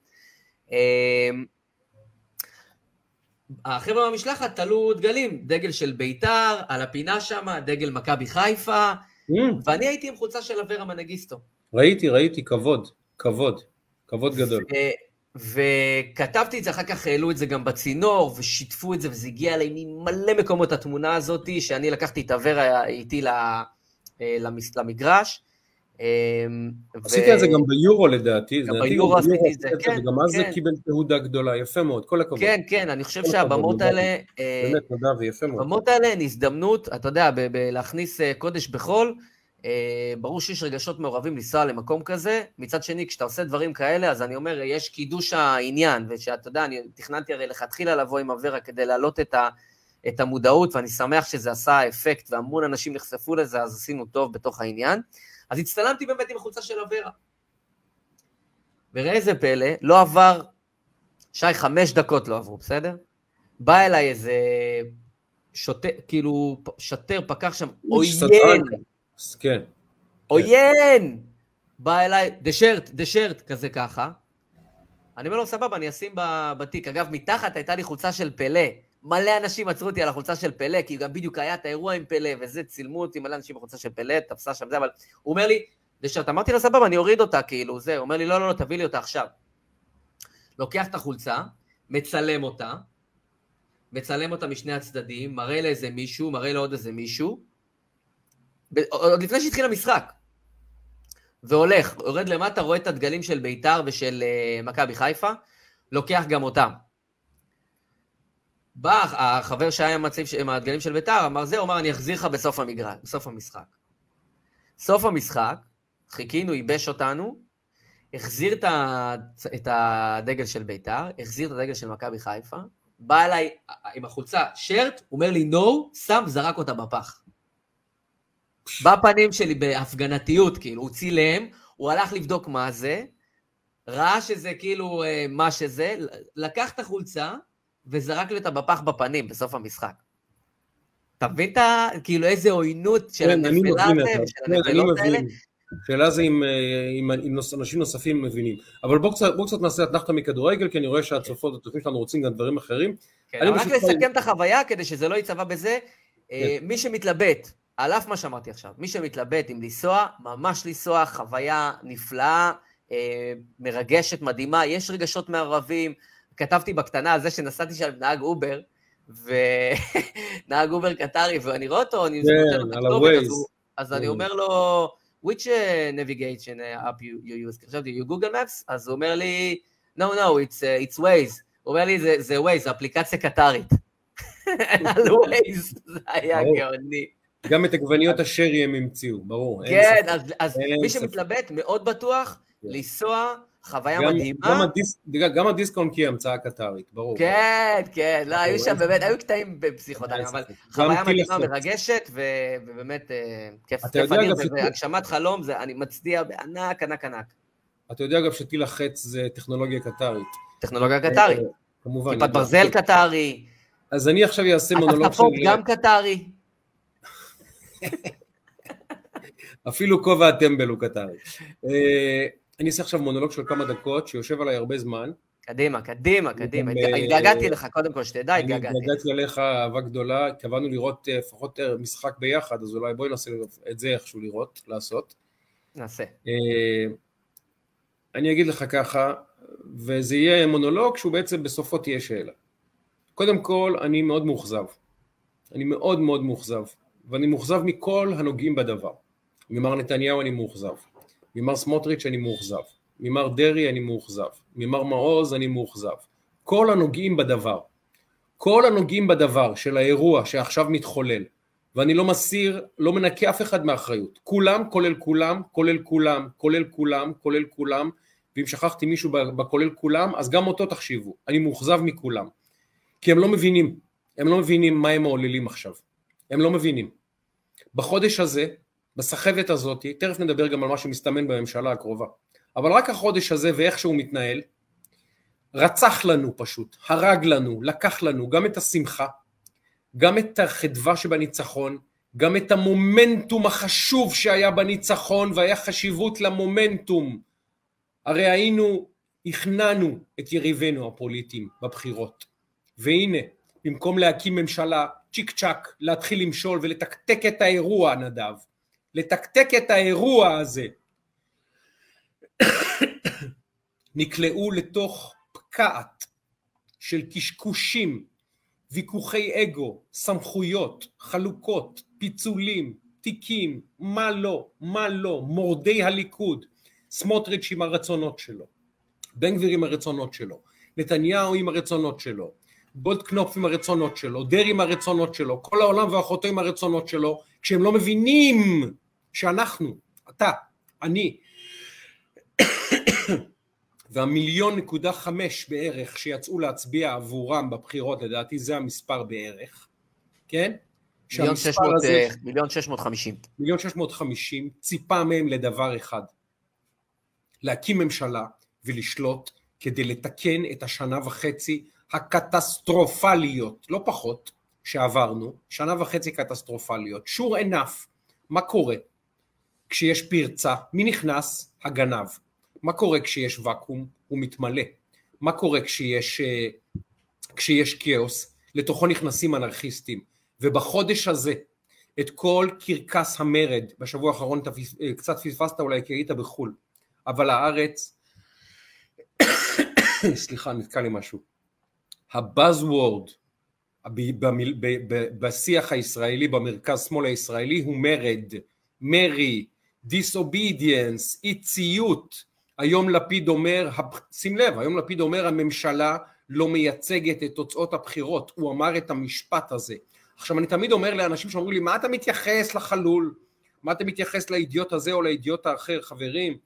אמ, החבר'ה במשלחת תלו דגלים, דגל של ביתר, על הפינה שם, דגל מכבי חיפה, mm. ואני הייתי עם חולצה של אברה מנגיסטו. ראיתי, ראיתי, כבוד, כבוד, כבוד גדול. וכתבתי את זה, אחר כך העלו את זה גם בצינור, ושיתפו את זה, וזה הגיע אליי ממלא מקומות התמונה הזאת, שאני לקחתי את אברה איתי אה, למגרש. אמ, עשיתי את זה גם ביורו לדעתי. גם ביורו עשיתי את זה, כן. וגם אז זה כן. קיבל תהודה גדולה, יפה מאוד, כל הכבוד. כן, כן, אני חושב שהבמות האלה... אה, באמת, תודה ויפה מאוד. הבמות האלה הן הזדמנות, אתה יודע, להכניס אה, קודש בחול. ברור שיש רגשות מעורבים לנסוע למקום כזה, מצד שני, כשאתה עושה דברים כאלה, אז אני אומר, יש קידוש העניין, ושאתה יודע, אני תכננתי הרי לכתחילה לבוא עם אברה כדי להעלות את, ה, את המודעות, ואני שמח שזה עשה אפקט, והמון אנשים נחשפו לזה, אז עשינו טוב בתוך העניין. אז הצטלמתי באמת עם החולצה של אברה. וראה איזה פלא, לא עבר, שי, חמש דקות לא עברו, בסדר? בא אליי איזה שוטר, כאילו, שוטר, פקח שם, עוין. כן. עוין! בא אליי, דשרט, דשרט, כזה ככה. אני אומר לו, סבבה, אני אשים בתיק. אגב, מתחת הייתה לי חולצה של פלא. מלא אנשים עצרו אותי על החולצה של פלא, כי גם בדיוק היה את האירוע עם פלא, וזה, צילמו אותי מלא אנשים בחולצה של פלא, תפסה שם זה, אבל הוא אומר לי, דשרט, אמרתי לו, סבבה, אני אוריד אותה, כאילו, זה. הוא אומר לי, לא, לא, לא, תביא לי אותה עכשיו. לוקח את החולצה, מצלם אותה, מצלם אותה משני הצדדים, מראה לאיזה מישהו, מראה לעוד איזה מישהו, עוד לפני שהתחיל המשחק. והולך, יורד למטה, רואה את הדגלים של ביתר ושל uh, מכבי חיפה, לוקח גם אותם. בא החבר שהיה עם, עם הדגלים של ביתר, אמר זה, הוא אמר, אני אחזיר לך בסוף המגרש, בסוף המשחק. סוף המשחק, חיכינו, ייבש אותנו, החזיר את, את הדגל של ביתר, החזיר את הדגל של מכבי חיפה, בא אליי עם החולצה, שרט, אומר לי no, שם, זרק אותה בפח. בפנים שלי בהפגנתיות, כאילו, הוא צילם, הוא הלך לבדוק מה זה, ראה שזה כאילו אה, מה שזה, לקח את החולצה וזרק לי אותה בפח בפנים בסוף המשחק. אתה מבין את ה... כאילו איזה עוינות של כן, הנפלה כן, הנבלות האלה? שאלה זה אם, אה, אם, אם אנשים נוספים מבינים. אבל בואו קצת, בוא קצת נעשה אתנחתא מכדורגל, כי אני רואה שהצופות והצופים שלנו רוצים גם דברים אחרים. כן, רק לסכם את החוויה כדי שזה לא ייצבע בזה. אה, כן. מי שמתלבט, על אף מה שאמרתי עכשיו, מי שמתלבט אם לנסוע, ממש לנסוע, חוויה נפלאה, אה, מרגשת, מדהימה, יש רגשות מעורבים. כתבתי בקטנה על זה שנסעתי שם נהג אובר, ונהג אובר קטרי, ואני רואה אותו, אני זוכר לו את הכתובת, אז אני אומר לו, which uh, navigation app you, you use? חשבתי, you Google Maps? אז הוא אומר לי, no, no, it's, uh, it's Waze. הוא אומר לי, זה, זה Waze, אפליקציה קטרית. על Waze, זה היה גאוני. גם את עגבניות השרי הם המציאו, ברור. כן, אז, אז מי שמתלבט, מאוד בטוח, כן. לנסוע, חוויה גם, מדהימה. גם, הדיס, גם הדיסקאונט היא המצאה קטרית, ברור. כן, כן, לא, היו שם באמת, היו קטעים בפסיכודליה, אבל חוויה מדהימה, מרגשת, ובאמת אה, כיף אדיר, והגשמת חלום, אני מצדיע בענק, ענק, ענק. אתה יודע גם שטיל החץ זה טכנולוגיה קטרית. טכנולוגיה קטרית. אה, כמובן. כיפת ברזל קטרי. אז אני עכשיו אעשה מונולוג של... גם קטרי. אפילו כובע הטמבל הוא קטרי. אה, אני אעשה עכשיו מונולוג של כמה דקות, שיושב עליי הרבה זמן. קדימה, קדימה, קדימה. התגעגעתי לך, קודם כל, שתדע, התגעגעתי. התגעגעתי עליך אהבה גדולה, קבענו לראות אה, לפחות אה, משחק ביחד, אז אולי בואי נעשה את זה איכשהו לראות, לעשות. נעשה. אני אגיד לך ככה, וזה יהיה מונולוג שהוא בעצם בסופו תהיה שאלה. קודם כל, אני מאוד מאוכזב. אני מאוד מאוד מאוכזב. ואני מאוכזב מכל הנוגעים בדבר. ממר נתניהו אני מאוכזב, ממר סמוטריץ' אני מאוכזב, ממר דרעי אני מאוכזב, ממר מעוז אני מאוכזב. כל הנוגעים בדבר, כל הנוגעים בדבר של האירוע שעכשיו מתחולל, ואני לא מסיר, לא מנקה אף אחד מאחריות. כולם, כולל כולם, כולל כולם, כולל כולם, כולל כולם, ואם שכחתי מישהו בכולל כולם, אז גם אותו תחשיבו. אני מאוכזב מכולם. כי הם לא מבינים, הם לא מבינים מה הם מעוללים עכשיו. הם לא מבינים. בחודש הזה, בסחבת הזאת, תכף נדבר גם על מה שמסתמן בממשלה הקרובה, אבל רק החודש הזה ואיך שהוא מתנהל, רצח לנו פשוט, הרג לנו, לקח לנו גם את השמחה, גם את החדווה שבניצחון, גם את המומנטום החשוב שהיה בניצחון והיה חשיבות למומנטום. הרי היינו, הכנענו את יריבינו הפוליטיים בבחירות. והנה, במקום להקים ממשלה צ'יק צ'אק, להתחיל למשול ולתקתק את האירוע, נדב. לתקתק את האירוע הזה. נקלעו לתוך פקעת של קשקושים, ויכוחי אגו, סמכויות, חלוקות, פיצולים, תיקים, מה לא, מה לא, מורדי הליכוד, סמוטריץ' עם הרצונות שלו, בן גביר עם הרצונות שלו, נתניהו עם הרצונות שלו, גולדקנופ עם הרצונות שלו, דרעי עם הרצונות שלו, כל העולם ואחותו עם הרצונות שלו, כשהם לא מבינים שאנחנו, אתה, אני, והמיליון נקודה חמש בערך שיצאו להצביע עבורם בבחירות, לדעתי זה המספר בערך, כן? מיליון שש מאות, הזה, מיליון שש מאות חמישים. מיליון שש מאות חמישים, ציפה מהם לדבר אחד, להקים ממשלה ולשלוט כדי לתקן את השנה וחצי הקטסטרופליות, לא פחות, שעברנו, שנה וחצי קטסטרופליות. sure enough, מה קורה? כשיש פרצה? מי נכנס? הגנב. מה קורה כשיש ואקום? הוא מתמלא. מה קורה כשיש, אה, כשיש כאוס? לתוכו נכנסים אנרכיסטים. ובחודש הזה, את כל קרקס המרד, בשבוע האחרון אתה אה, קצת פספסת אולי כי היית בחו"ל, אבל הארץ, סליחה נתקע לי משהו, הבאזוורד בשיח הישראלי, במרכז שמאל הישראלי הוא מרד, מרי, דיסאובידיאנס, אי ציות, היום לפיד אומר, שים לב, היום לפיד אומר הממשלה לא מייצגת את תוצאות הבחירות, הוא אמר את המשפט הזה. עכשיו אני תמיד אומר לאנשים שאומרים לי מה אתה מתייחס לחלול, מה אתה מתייחס לאידיוט הזה או לאידיוט האחר, חברים,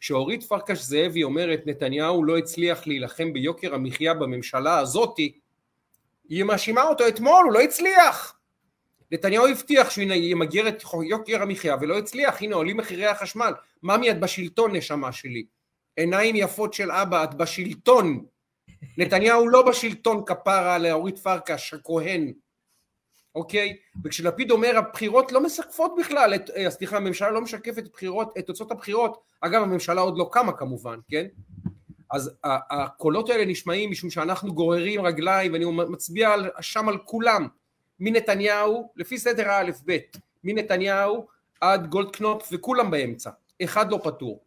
כשאורית פרקש זאבי אומרת נתניהו לא הצליח להילחם ביוקר המחיה בממשלה הזאתי, היא מאשימה אותו אתמול, הוא לא הצליח. נתניהו הבטיח שהוא ימגר את יוקר המחיה ולא הצליח, הנה עולים מחירי החשמל, ממי את בשלטון נשמה שלי, עיניים יפות של אבא, את בשלטון, נתניהו לא בשלטון כפרה לאורית פרקש הכהן, אוקיי? וכשלפיד אומר הבחירות לא משקפות בכלל, את, אה, סליחה הממשלה לא משקפת בחירות, את תוצאות הבחירות, אגב הממשלה עוד לא קמה כמובן, כן? אז הקולות האלה נשמעים משום שאנחנו גוררים רגליים ואני מצביע שם על כולם מנתניהו לפי סדר האלף בית מנתניהו עד גולדקנופ וכולם באמצע אחד לא פטור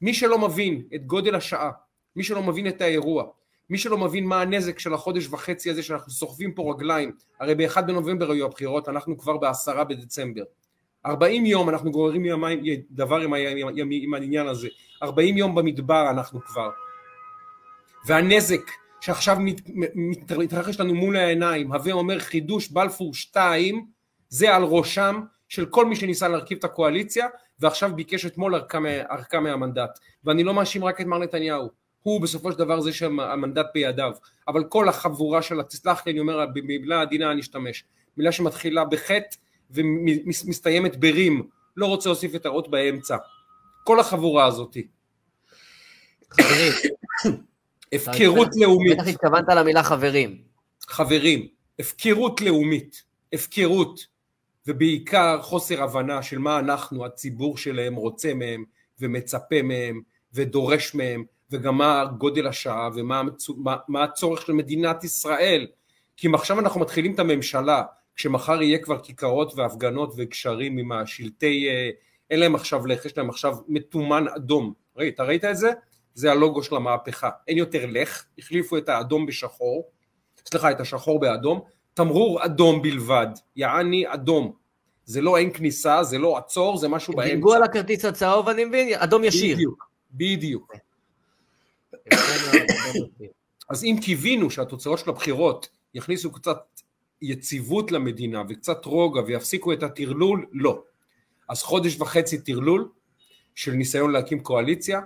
מי שלא מבין את גודל השעה מי שלא מבין את האירוע מי שלא מבין מה הנזק של החודש וחצי הזה שאנחנו סוחבים פה רגליים הרי באחד בנובמבר היו הבחירות אנחנו כבר בעשרה בדצמבר. ארבעים יום אנחנו גוררים ימיים, דבר עם, עם, עם, עם העניין הזה. ארבעים יום במדבר אנחנו כבר. והנזק שעכשיו מת, מת, מתרחש לנו מול העיניים, הווה אומר חידוש בלפור 2, זה על ראשם של כל מי שניסה להרכיב את הקואליציה, ועכשיו ביקש אתמול ארכה מהמנדט. ואני לא מאשים רק את מר נתניהו, הוא בסופו של דבר זה שהמנדט בידיו, אבל כל החבורה של, תסלח לי, אני אומר, במילה עדינה אני אשתמש, מילה שמתחילה בחטא ומסתיימת ברים, לא רוצה להוסיף את האות באמצע. כל החבורה הזאתי. חברים, הפקרות לאומית. בטח התכוונת למילה חברים. חברים, הפקרות לאומית, הפקרות, ובעיקר חוסר הבנה של מה אנחנו, הציבור שלהם, רוצה מהם, ומצפה מהם, ודורש מהם, וגם מה גודל השעה, ומה מה, מה הצורך של מדינת ישראל. כי אם עכשיו אנחנו מתחילים את הממשלה, כשמחר יהיה כבר כיכרות והפגנות וקשרים עם השלטי, אה, אין להם עכשיו לך, יש להם עכשיו מתומן אדום. ראית, ראית את זה? זה הלוגו של המהפכה, אין יותר לך, החליפו את האדום בשחור, סליחה את השחור באדום, תמרור אדום בלבד, יעני אדום, זה לא אין כניסה, זה לא עצור, זה משהו באמצע. דיגו על הכרטיס הצהוב אני מבין, אדום ישיר. בדיוק, בדיוק. אז אם קיווינו שהתוצאות של הבחירות יכניסו קצת יציבות למדינה וקצת רוגע ויפסיקו את הטרלול, לא. אז חודש וחצי טרלול של ניסיון להקים קואליציה,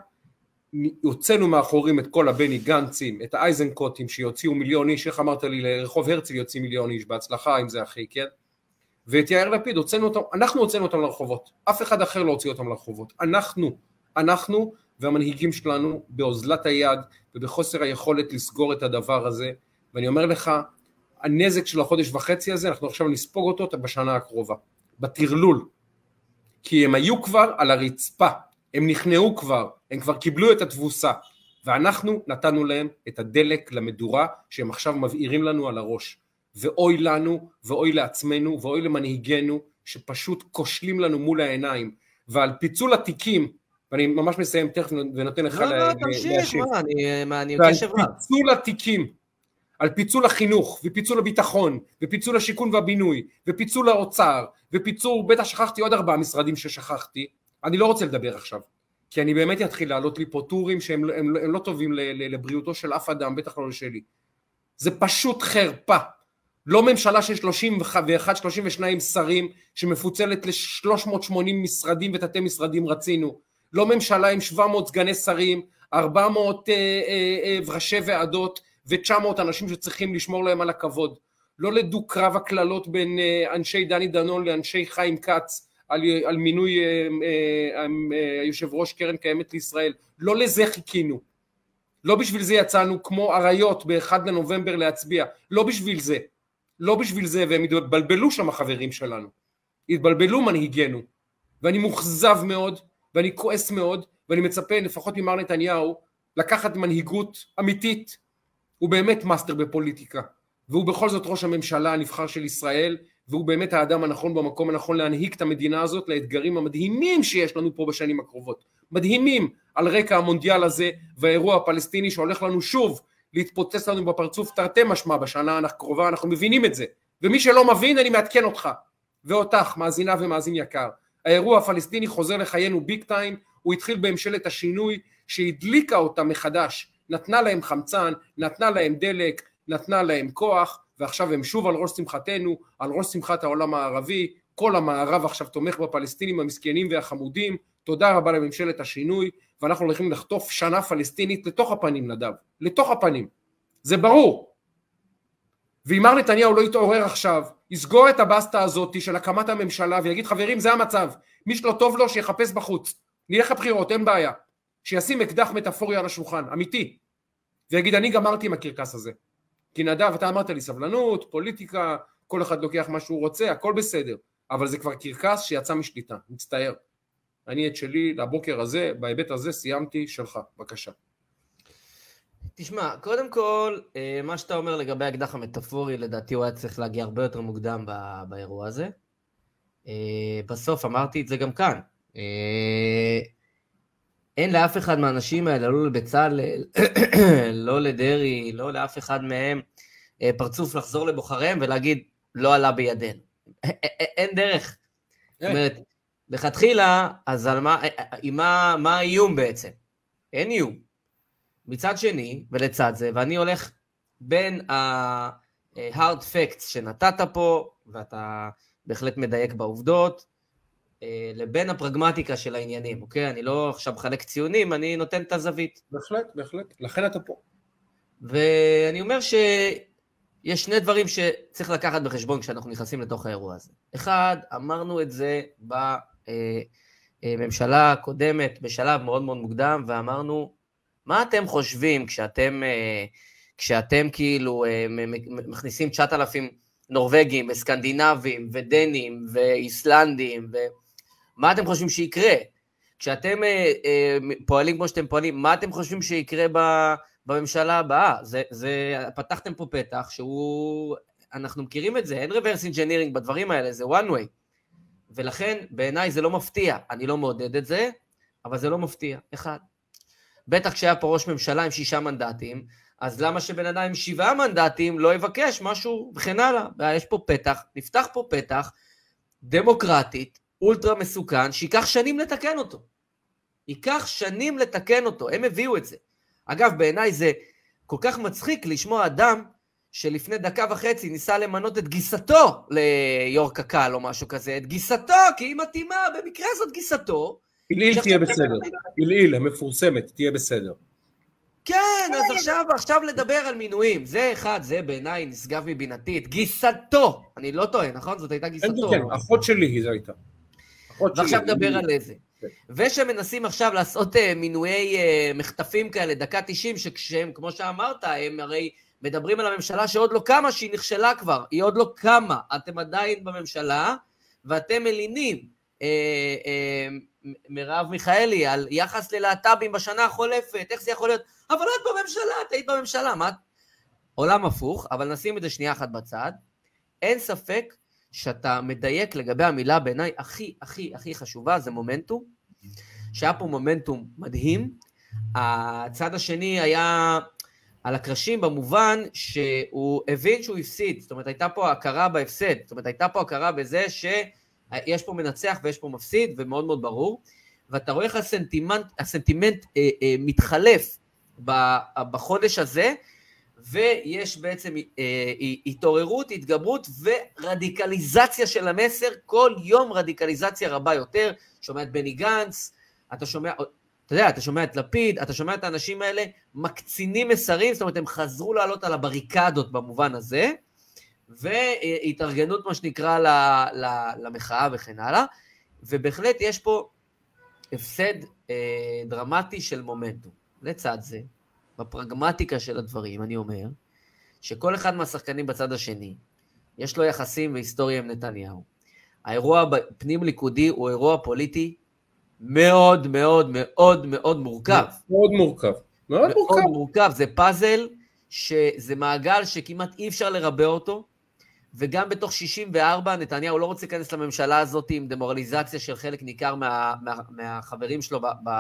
הוצאנו מאחורים את כל הבני גנצים, את האייזנקוטים שיוציאו מיליון איש, איך אמרת לי, לרחוב הרצל יוצאים מיליון איש, בהצלחה אם זה אחי, כן? ואת יאיר לפיד, הוצאנו אותם, אנחנו הוצאנו אותם לרחובות, אף אחד אחר לא הוציא אותם לרחובות, אנחנו, אנחנו והמנהיגים שלנו באוזלת היד ובחוסר היכולת לסגור את הדבר הזה, ואני אומר לך, הנזק של החודש וחצי הזה, אנחנו עכשיו נספוג אותו בשנה הקרובה, בטרלול, כי הם היו כבר על הרצפה, הם נכנעו כבר, הם כבר קיבלו את התבוסה, ואנחנו נתנו להם את הדלק למדורה שהם עכשיו מבעירים לנו על הראש. ואוי לנו, ואוי לעצמנו, ואוי למנהיגינו, שפשוט כושלים לנו מול העיניים. ועל פיצול התיקים, ואני ממש מסיים תכף ונותן לך להשיב. לא, לא, תמשיך, מה, אני קשב רב. ועל פיצול התיקים, על פיצול החינוך, ופיצול הביטחון, ופיצול השיכון והבינוי, ופיצול האוצר, ופיצול, בטח שכחתי עוד ארבעה משרדים ששכחתי, אני לא רוצה לדבר עכשיו, כי אני באמת אתחיל לעלות לי פה טורים שהם הם, הם, הם לא טובים לבריאותו של אף אדם, בטח לא לשלי. זה פשוט חרפה. לא ממשלה של 31-32 שרים שמפוצלת ל-380 משרדים ותתי משרדים רצינו. לא ממשלה עם 700 סגני שרים, 400 אה, אה, אה, ראשי ועדות ו-900 אנשים שצריכים לשמור להם על הכבוד. לא לדו-קרב הקללות בין אנשי דני דנון לאנשי חיים כץ. על, על מינוי אה, אה, אה, יושב ראש קרן קיימת לישראל, לא לזה חיכינו, לא בשביל זה יצאנו כמו אריות באחד לנובמבר להצביע, לא בשביל זה, לא בשביל זה, והם התבלבלו שם החברים שלנו, התבלבלו מנהיגינו, ואני מאוכזב מאוד, ואני כועס מאוד, ואני מצפה לפחות ממר נתניהו לקחת מנהיגות אמיתית. הוא באמת מאסטר בפוליטיקה, והוא בכל זאת ראש הממשלה הנבחר של ישראל, והוא באמת האדם הנכון במקום הנכון להנהיג את המדינה הזאת לאתגרים המדהימים שיש לנו פה בשנים הקרובות. מדהימים על רקע המונדיאל הזה והאירוע הפלסטיני שהולך לנו שוב להתפוצץ לנו בפרצוף תרתי משמע בשנה הקרובה, אנחנו מבינים את זה. ומי שלא מבין אני מעדכן אותך ואותך, מאזינה ומאזין יקר. האירוע הפלסטיני חוזר לחיינו ביג טיים, הוא התחיל בממשלת השינוי שהדליקה אותה מחדש, נתנה להם חמצן, נתנה להם דלק, נתנה להם כוח, ועכשיו הם שוב על ראש שמחתנו, על ראש שמחת העולם הערבי, כל המערב עכשיו תומך בפלסטינים המסכנים והחמודים, תודה רבה לממשלת השינוי, ואנחנו הולכים לחטוף שנה פלסטינית לתוך הפנים נדב, לתוך הפנים, זה ברור. ואם מר נתניהו לא יתעורר עכשיו, יסגור את הבסטה הזאת של הקמת הממשלה ויגיד חברים זה המצב, מי שלא טוב לו שיחפש בחוץ, נלך לבחירות אין בעיה, שישים אקדח מטאפורי על השולחן, אמיתי, ויגיד אני גמרתי עם הקרקס הזה, כי נדב אתה אמרת לי סבלנות, פוליטיקה, כל אחד לוקח מה שהוא רוצה, הכל בסדר, אבל זה כבר קרקס שיצא משליטה, מצטער. אני את שלי לבוקר הזה, בהיבט הזה סיימתי, שלך, בבקשה. תשמע, קודם כל, אה, מה שאתה אומר לגבי האקדח המטאפורי, לדעתי הוא היה צריך להגיע הרבה יותר מוקדם באירוע הזה. אה, בסוף אמרתי את זה גם כאן. אה, אין לאף אחד מהאנשים האלה, לא לבצלאל, לא לדרעי, לא לאף אחד מהם, פרצוף לחזור לבוחריהם ולהגיד, לא עלה בידינו. אין דרך. זאת אומרת, לכתחילה, אז על מה, מה האיום בעצם? אין איום. מצד שני, ולצד זה, ואני הולך בין ה-hard facts שנתת פה, ואתה בהחלט מדייק בעובדות, אה, לבין הפרגמטיקה של העניינים, אוקיי? אני לא עכשיו מחלק ציונים, אני נותן את הזווית. בהחלט, בהחלט, לכן אתה פה. ואני אומר שיש שני דברים שצריך לקחת בחשבון כשאנחנו נכנסים לתוך האירוע הזה. אחד, אמרנו את זה בממשלה הקודמת בשלב מאוד מאוד מוקדם, ואמרנו, מה אתם חושבים כשאתם, אה, כשאתם כאילו אה, מכניסים 9,000 נורבגים וסקנדינבים ודנים ואיסלנדים, ומה אתם חושבים שיקרה? כשאתם אה, פועלים כמו שאתם פועלים, מה אתם חושבים שיקרה בממשלה הבאה? זה, זה, פתחתם פה פתח שהוא, אנחנו מכירים את זה, אין reverse engineering בדברים האלה, זה one way. ולכן בעיניי זה לא מפתיע, אני לא מעודד את זה, אבל זה לא מפתיע, אחד. בטח כשהיה פה ראש ממשלה עם שישה מנדטים, אז למה שבן אדם עם שבעה מנדטים לא יבקש משהו וכן הלאה? יש פה פתח, נפתח פה פתח דמוקרטית, אולטרה מסוכן, שייקח שנים לתקן אותו. ייקח שנים לתקן אותו, הם הביאו את זה. אגב, בעיניי זה כל כך מצחיק לשמוע אדם שלפני דקה וחצי ניסה למנות את גיסתו ליו"ר קק"ל או משהו כזה, את גיסתו, כי היא מתאימה, במקרה זאת גיסתו, אילאיל תהיה בסדר, אילאיל המפורסמת תהיה בסדר. כן, אז עכשיו, עכשיו לדבר על מינויים, זה אחד, זה בעיניי נשגב מבינתי, את גיסתו, אני לא טועה, נכון? זאת הייתה גיסתו. כן, אחות שלי זו הייתה. ועכשיו נדבר על איזה. כן. ושמנסים עכשיו לעשות אה, מינויי אה, מחטפים כאלה, דקה 90, שכשהם, כמו שאמרת, הם הרי מדברים על הממשלה שעוד לא קמה, שהיא נכשלה כבר, היא עוד לא קמה, אתם עדיין בממשלה, ואתם מלינים. אה, אה, מרב מיכאלי על יחס ללהט"בים בשנה החולפת, איך זה יכול להיות? אבל את בממשלה, את היית בממשלה, מה? עולם הפוך, אבל נשים את זה שנייה אחת בצד. אין ספק שאתה מדייק לגבי המילה בעיניי הכי הכי הכי חשובה, זה מומנטום. שהיה פה מומנטום מדהים. הצד השני היה על הקרשים במובן שהוא הבין שהוא הפסיד, זאת אומרת הייתה פה הכרה בהפסד, זאת אומרת הייתה פה הכרה בזה ש... יש פה מנצח ויש פה מפסיד, ומאוד מאוד ברור. ואתה רואה איך הסנטימנט, הסנטימנט אה, אה, מתחלף ב, בחודש הזה, ויש בעצם אה, התעוררות, התגברות ורדיקליזציה של המסר, כל יום רדיקליזציה רבה יותר. שומע את בני גנץ, אתה שומע, אתה יודע, אתה שומע את לפיד, אתה שומע את האנשים האלה מקצינים מסרים, זאת אומרת, הם חזרו לעלות על הבריקדות במובן הזה. והתארגנות, מה שנקרא, למחאה וכן הלאה. ובהחלט יש פה הפסד אה, דרמטי של מומנטום. לצד זה, בפרגמטיקה של הדברים, אני אומר, שכל אחד מהשחקנים בצד השני, יש לו יחסים והיסטוריה עם נתניהו. האירוע פנים ליכודי הוא אירוע פוליטי מאוד מאוד מאוד מאוד מורכב. מאוד מורכב. מאוד, מאוד מורכב. מאוד מורכב, זה פאזל, שזה מעגל שכמעט אי אפשר לרבע אותו, וגם בתוך 64 נתניהו לא רוצה להיכנס לממשלה הזאת עם דמורליזציה של חלק ניכר מה, מה, מהחברים שלו ב, ב,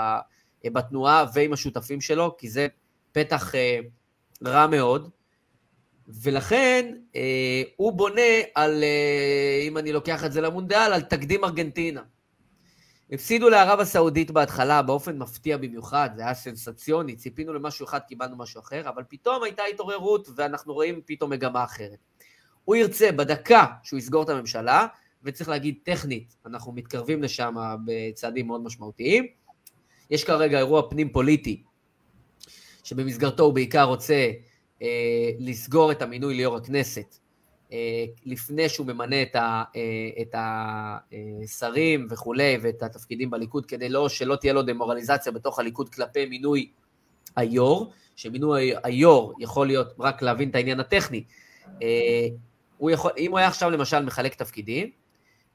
בתנועה ועם השותפים שלו, כי זה פתח אה, רע מאוד. ולכן אה, הוא בונה על, אה, אם אני לוקח את זה למונדיאל, על תקדים ארגנטינה. הפסידו לערב הסעודית בהתחלה באופן מפתיע במיוחד, זה היה סנסציוני, ציפינו למשהו אחד, קיבלנו משהו אחר, אבל פתאום הייתה התעוררות ואנחנו רואים פתאום מגמה אחרת. הוא ירצה בדקה שהוא יסגור את הממשלה, וצריך להגיד טכנית, אנחנו מתקרבים לשם בצעדים מאוד משמעותיים. יש כרגע אירוע פנים פוליטי, שבמסגרתו הוא בעיקר רוצה אה, לסגור את המינוי ליו"ר הכנסת, אה, לפני שהוא ממנה את, ה, אה, את השרים וכולי, ואת התפקידים בליכוד, כדי לא, שלא תהיה לו דמורליזציה בתוך הליכוד כלפי מינוי היו"ר, שמינוי היו"ר יכול להיות, רק להבין את העניין הטכני, הוא יכול, אם הוא היה עכשיו למשל מחלק תפקידים,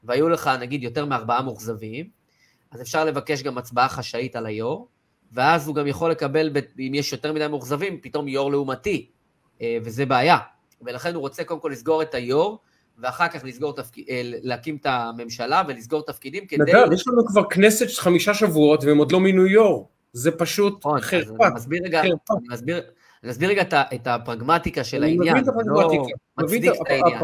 והיו לך נגיד יותר מארבעה מאוכזבים, אז אפשר לבקש גם הצבעה חשאית על היו"ר, ואז הוא גם יכול לקבל, אם יש יותר מדי מאוכזבים, פתאום יו"ר לעומתי, וזה בעיה. ולכן הוא רוצה קודם כל לסגור את היו"ר, ואחר כך לסגור תפק... אה, להקים את הממשלה ולסגור תפקידים כדי... נדב, יש לנו כבר כנסת חמישה שבועות והם עוד לא מינו יו"ר. זה פשוט נכון, חרפה. אני מסביר רגע, אני מסביר, אני מסביר רגע את, את הפרגמטיקה של העניין, אני לא מצדיק את העניין.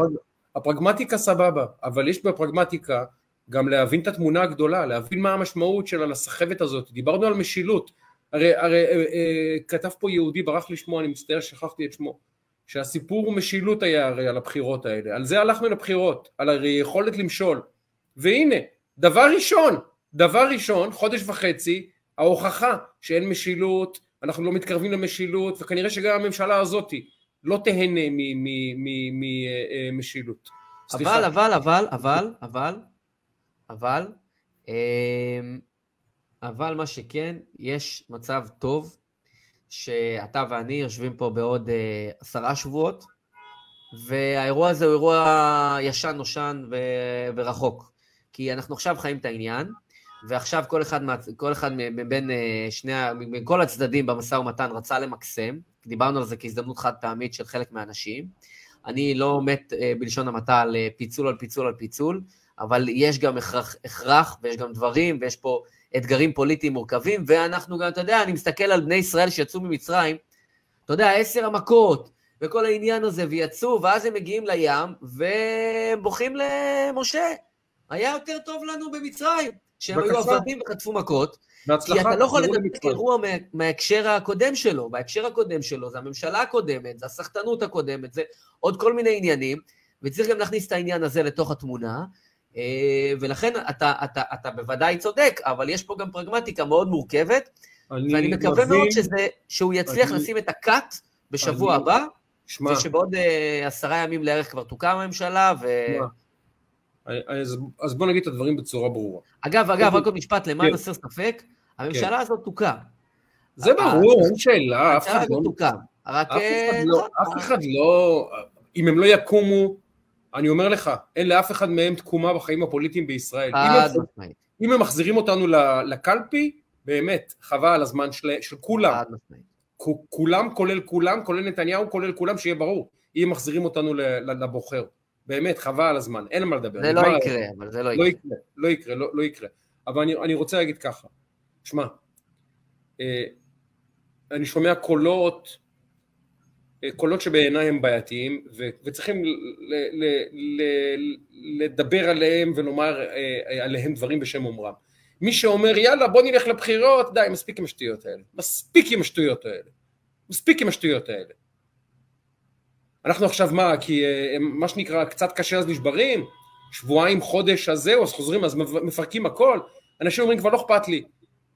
הפרגמטיקה סבבה, אבל יש בפרגמטיקה גם להבין את התמונה הגדולה, להבין מה המשמעות של הסחבת הזאת. דיברנו על משילות. הרי, הרי אה, אה, כתב פה יהודי, ברח לי שמו, אני מצטער, שכחתי את שמו. שהסיפור הוא משילות היה הרי על הבחירות האלה, על זה הלכנו לבחירות, על הרי יכולת למשול. והנה, דבר ראשון, דבר ראשון, חודש וחצי, ההוכחה שאין משילות, אנחנו לא מתקרבים למשילות, וכנראה שגם הממשלה הזאת לא תהנה ממשילות. אבל, אבל, אבל, אבל, אבל, אבל, אמ, אבל מה שכן, יש מצב טוב שאתה ואני יושבים פה בעוד אה, עשרה שבועות, והאירוע הזה הוא אירוע ישן נושן. ורחוק. כי אנחנו עכשיו חיים את העניין, ועכשיו כל אחד. כל אחד מבין אה, שני, מבין כל הצדדים במשא ומתן רצה למקסם, דיברנו על זה כהזדמנות חד פעמית של חלק מהאנשים. אני לא מת אה, בלשון המעטה על פיצול על פיצול על פיצול, אבל יש גם הכרח, הכרח ויש גם דברים, ויש פה אתגרים פוליטיים מורכבים, ואנחנו גם, אתה יודע, אני מסתכל על בני ישראל שיצאו ממצרים, אתה יודע, עשר המכות, וכל העניין הזה, ויצאו, ואז הם מגיעים לים, ובוכים למשה. היה יותר טוב לנו במצרים, שהם היו עבדים וחטפו מכות, כי אתה לא יכול לדבר אירוע מה, מההקשר הקודם שלו, וההקשר הקודם שלו זה הממשלה הקודמת, זה הסחטנות הקודמת, זה עוד כל מיני עניינים, וצריך גם להכניס את העניין הזה לתוך התמונה, אה, ולכן אתה, אתה, אתה בוודאי צודק, אבל יש פה גם פרגמטיקה מאוד מורכבת, ואני מקווה מבין, מאוד שזה, שהוא יצליח אני, לשים את הקאט בשבוע אני, הבא, שמה, ושבעוד uh, עשרה ימים לערך כבר תוקם הממשלה, ו... אז, אז בוא נגיד את הדברים בצורה ברורה. אגב, אגב, רק עוד משפט, למען כן. הסר ספק, הממשלה כן. הזאת תוקם. זה ברור, אין שאלה, אף אחד לא... תוקם. רק... אף אחד אה, לא, אף אחד לא... אם הם לא יקומו אני אומר לך, אין לאף אחד מהם תקומה בחיים הפוליטיים בישראל. אם, אם הם מחזירים אותנו לקלפי, באמת, חבל על הזמן של, של כולם. כולם, כולל כולם, כולל נתניהו, כולל כולם, שיהיה ברור. אם מחזירים אותנו לבוחר. באמת, חבל על הזמן, אין מה לדבר. זה לא יקרה, אבל זה לא, לא יקרה. לא יקרה, לא, לא יקרה. אבל אני, אני רוצה להגיד ככה, שמע, אה, אני שומע קולות קולות שבעיניי הם בעייתיים ו- וצריכים ל- ל- ל- לדבר עליהם ולומר אה, עליהם דברים בשם אומרם. מי שאומר יאללה בוא נלך לבחירות, די מספיק עם השטויות האלה, מספיק עם השטויות האלה, מספיק עם השטויות האלה. אנחנו עכשיו מה, כי אה, מה שנקרא קצת קשה אז נשברים, שבועיים, חודש, אז זהו, אז חוזרים, אז מפרקים הכל, אנשים אומרים כבר לא אכפת לי,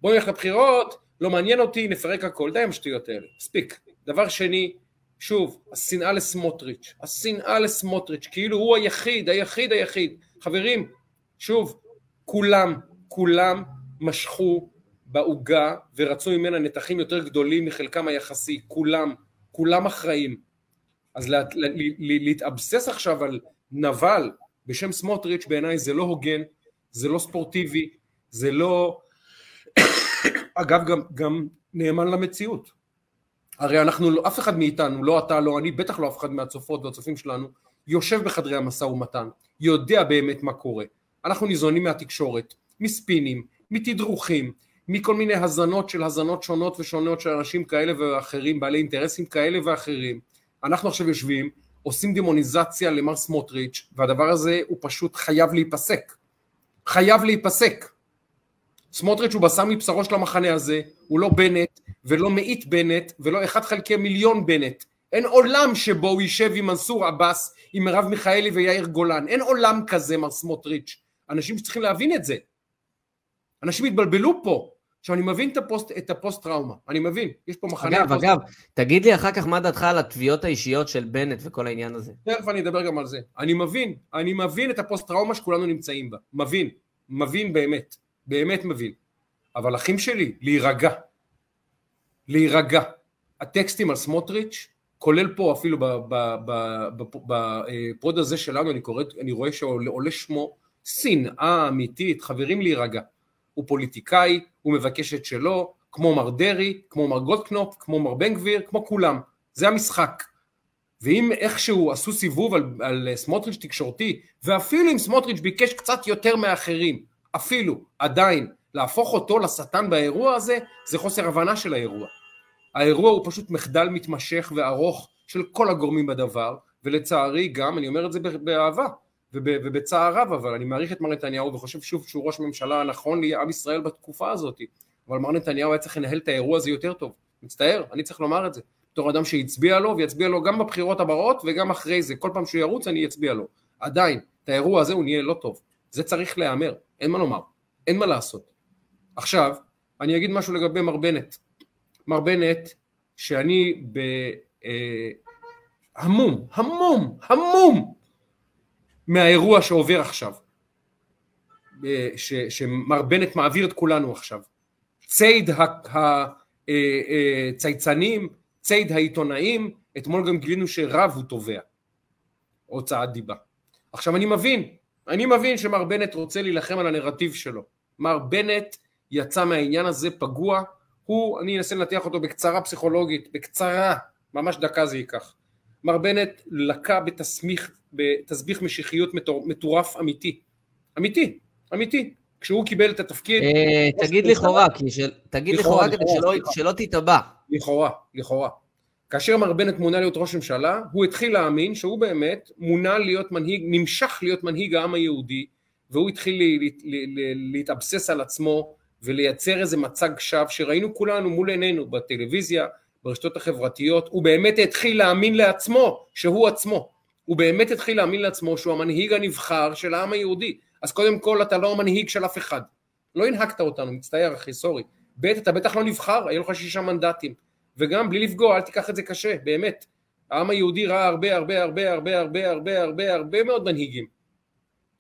בוא נלך לבחירות, לא מעניין אותי, נפרק הכל, די עם השטויות האלה, מספיק. דבר שני, שוב, השנאה לסמוטריץ', השנאה לסמוטריץ', כאילו הוא היחיד, היחיד, היחיד. חברים, שוב, כולם, כולם משכו בעוגה ורצו ממנה נתחים יותר גדולים מחלקם היחסי, כולם, כולם אחראים. אז לה, לה, לה, להתאבסס עכשיו על נבל בשם סמוטריץ' בעיניי זה לא הוגן, זה לא ספורטיבי, זה לא... אגב, גם, גם נאמן למציאות. הרי אנחנו, לא, אף אחד מאיתנו, לא אתה, לא אני, בטח לא אף אחד מהצופות והצופים שלנו, יושב בחדרי המשא ומתן, יודע באמת מה קורה. אנחנו ניזונים מהתקשורת, מספינים, מתדרוכים, מכל מיני הזנות של הזנות שונות ושונות של אנשים כאלה ואחרים, בעלי אינטרסים כאלה ואחרים. אנחנו עכשיו יושבים, עושים דמוניזציה למר סמוטריץ', והדבר הזה הוא פשוט חייב להיפסק. חייב להיפסק. סמוטריץ' הוא בשר מבשרו של המחנה הזה, הוא לא בנט ולא מאית בנט ולא אחד חלקי מיליון בנט. אין עולם שבו הוא יישב עם מנסור עבאס, עם מרב מיכאלי ויאיר גולן. אין עולם כזה, מר סמוטריץ'. אנשים שצריכים להבין את זה. אנשים התבלבלו פה. עכשיו אני מבין את הפוסט, את הפוסט טראומה, אני מבין, יש פה מחנה... אגב, אגב, תגיד לי אחר כך מה דעתך על התביעות האישיות של בנט וכל העניין הזה. תכף אני אדבר גם על זה. אני מבין, אני מבין את הפוסט טראומה שכולנו נמצאים בה, מבין, מבין באמת, באמת מבין. אבל אחים שלי, להירגע. להירגע. הטקסטים על סמוטריץ', כולל פה אפילו בפוד הזה שלנו, אני, קורא, אני רואה שעולה שם שנאה אמיתית, חברים להירגע. הוא פוליטיקאי, הוא מבקש את שלו, כמו מר דרעי, כמו מר גולדקנופ, כמו מר בן גביר, כמו כולם. זה המשחק. ואם איכשהו עשו סיבוב על, על סמוטריץ' תקשורתי, ואפילו אם סמוטריץ' ביקש קצת יותר מאחרים, אפילו, עדיין, להפוך אותו לשטן באירוע הזה, זה חוסר הבנה של האירוע. האירוע הוא פשוט מחדל מתמשך וארוך של כל הגורמים בדבר, ולצערי גם, אני אומר את זה באהבה, ובצער רב, אבל אני מעריך את מר נתניהו וחושב שוב שהוא ראש ממשלה הנכון לעם ישראל בתקופה הזאת, אבל מר נתניהו היה צריך לנהל את האירוע הזה יותר טוב, מצטער, אני צריך לומר את זה, בתור אדם שהצביע לו ויצביע לו גם בבחירות הבאות וגם אחרי זה, כל פעם שהוא ירוץ אני אצביע לו, עדיין, את האירוע הזה הוא נהיה לא טוב, זה צריך להיאמר, אין מה לומר, אין מה לעשות. עכשיו, אני אגיד משהו לגבי מר בנט, מר בנט, שאני בהמום, אה, המום, המום מהאירוע שעובר עכשיו, אה, ש, שמר בנט מעביר את כולנו עכשיו. ציד הצייצנים, אה, אה, ציד העיתונאים, אתמול גם גילינו שרב הוא תובע, הוצאת דיבה. עכשיו אני מבין, אני מבין שמר בנט רוצה להילחם על הנרטיב שלו. מר בנט יצא מהעניין הזה פגוע, הוא, אני אנסה לנתח אותו בקצרה פסיכולוגית, בקצרה, ממש דקה זה ייקח. מר בנט לקה בתסמיך, בתסביך משיחיות מטורף אמיתי. אמיתי, אמיתי. כשהוא קיבל את התפקיד... אה, תגיד לכאורה, תגיד לכאורה כדי שלא תתבע. לכאורה, לכאורה. כאשר מר בנט מונה להיות ראש ממשלה, הוא התחיל להאמין שהוא באמת מונה להיות מנהיג, נמשך להיות מנהיג העם היהודי, והוא התחיל להתאבסס על עצמו ולייצר איזה מצג שווא שראינו כולנו מול עינינו בטלוויזיה, ברשתות החברתיות, הוא באמת התחיל להאמין לעצמו שהוא עצמו. הוא באמת התחיל להאמין לעצמו שהוא המנהיג הנבחר של העם היהודי. אז קודם כל אתה לא המנהיג של אף אחד. לא הנהגת אותנו, מצטער אחי, סורי. ב', אתה בטח לא נבחר, היו לך שישה מנדטים. וגם בלי לפגוע, אל תיקח את זה קשה, באמת. העם היהודי ראה הרבה הרבה הרבה הרבה הרבה הרבה הרבה הרבה מאוד מנהיגים.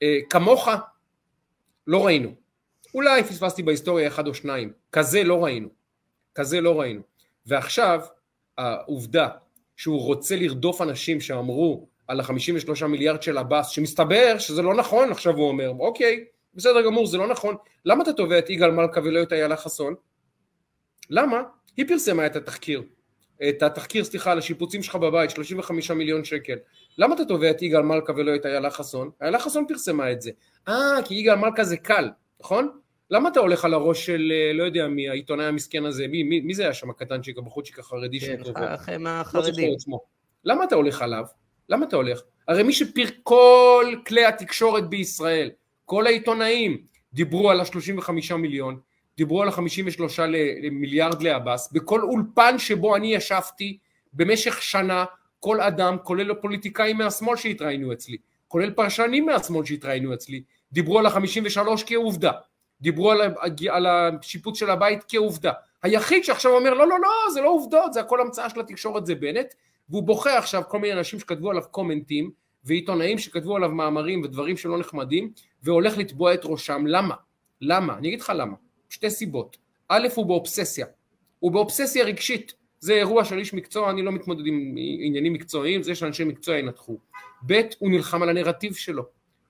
אה, כמוך לא ראינו. אולי פספסתי בהיסטוריה אחד או שניים. כזה לא ראינו. כזה לא ראינו. ועכשיו העובדה שהוא רוצה לרדוף אנשים שאמרו על ה-53 מיליארד של עבאס, שמסתבר שזה לא נכון, עכשיו הוא אומר, אוקיי, בסדר גמור, זה לא נכון, למה אתה תובע את יגאל מלכה ולא את איילה חסון? למה? היא פרסמה את התחקיר, את התחקיר, סליחה, על השיפוצים שלך בבית, 35 מיליון שקל. למה אתה תובע את יגאל מלכה ולא את איילה חסון? איילה חסון פרסמה את זה. אה, כי יגאל מלכה זה קל, נכון? למה אתה הולך על הראש של, אה, לא יודע מי, העיתונאי המסכן הזה, מי, מי, מי זה היה שם הקטנצ'יק, הבחורצ'יק החרדי כן, אחרי מהחרדים. לא למה אתה הולך עליו? למה אתה הולך? הרי מי שפיר כל כלי התקשורת בישראל, כל העיתונאים, דיברו על ה-35 מיליון, דיברו על ה-53 מיליארד לעבאס, בכל אולפן שבו אני ישבתי במשך שנה, כל אדם, כולל הפוליטיקאים מהשמאל שהתראיינו אצלי, כולל פרשנים מהשמאל שהתראיינו אצלי, דיברו על ה-53 כעובדה. דיברו על, על השיפוץ של הבית כעובדה. היחיד שעכשיו אומר לא לא לא זה לא עובדות זה הכל המצאה של התקשורת זה בנט והוא בוכה עכשיו כל מיני אנשים שכתבו עליו קומנטים ועיתונאים שכתבו עליו מאמרים ודברים שלא נחמדים והולך לתבוע את ראשם. למה? למה? אני אגיד לך למה. שתי סיבות. א' הוא באובססיה. הוא באובססיה רגשית. זה אירוע של איש מקצוע אני לא מתמודד עם עניינים מקצועיים זה שאנשי מקצוע ינתחו. ב' הוא נלחם על הנרטיב שלו.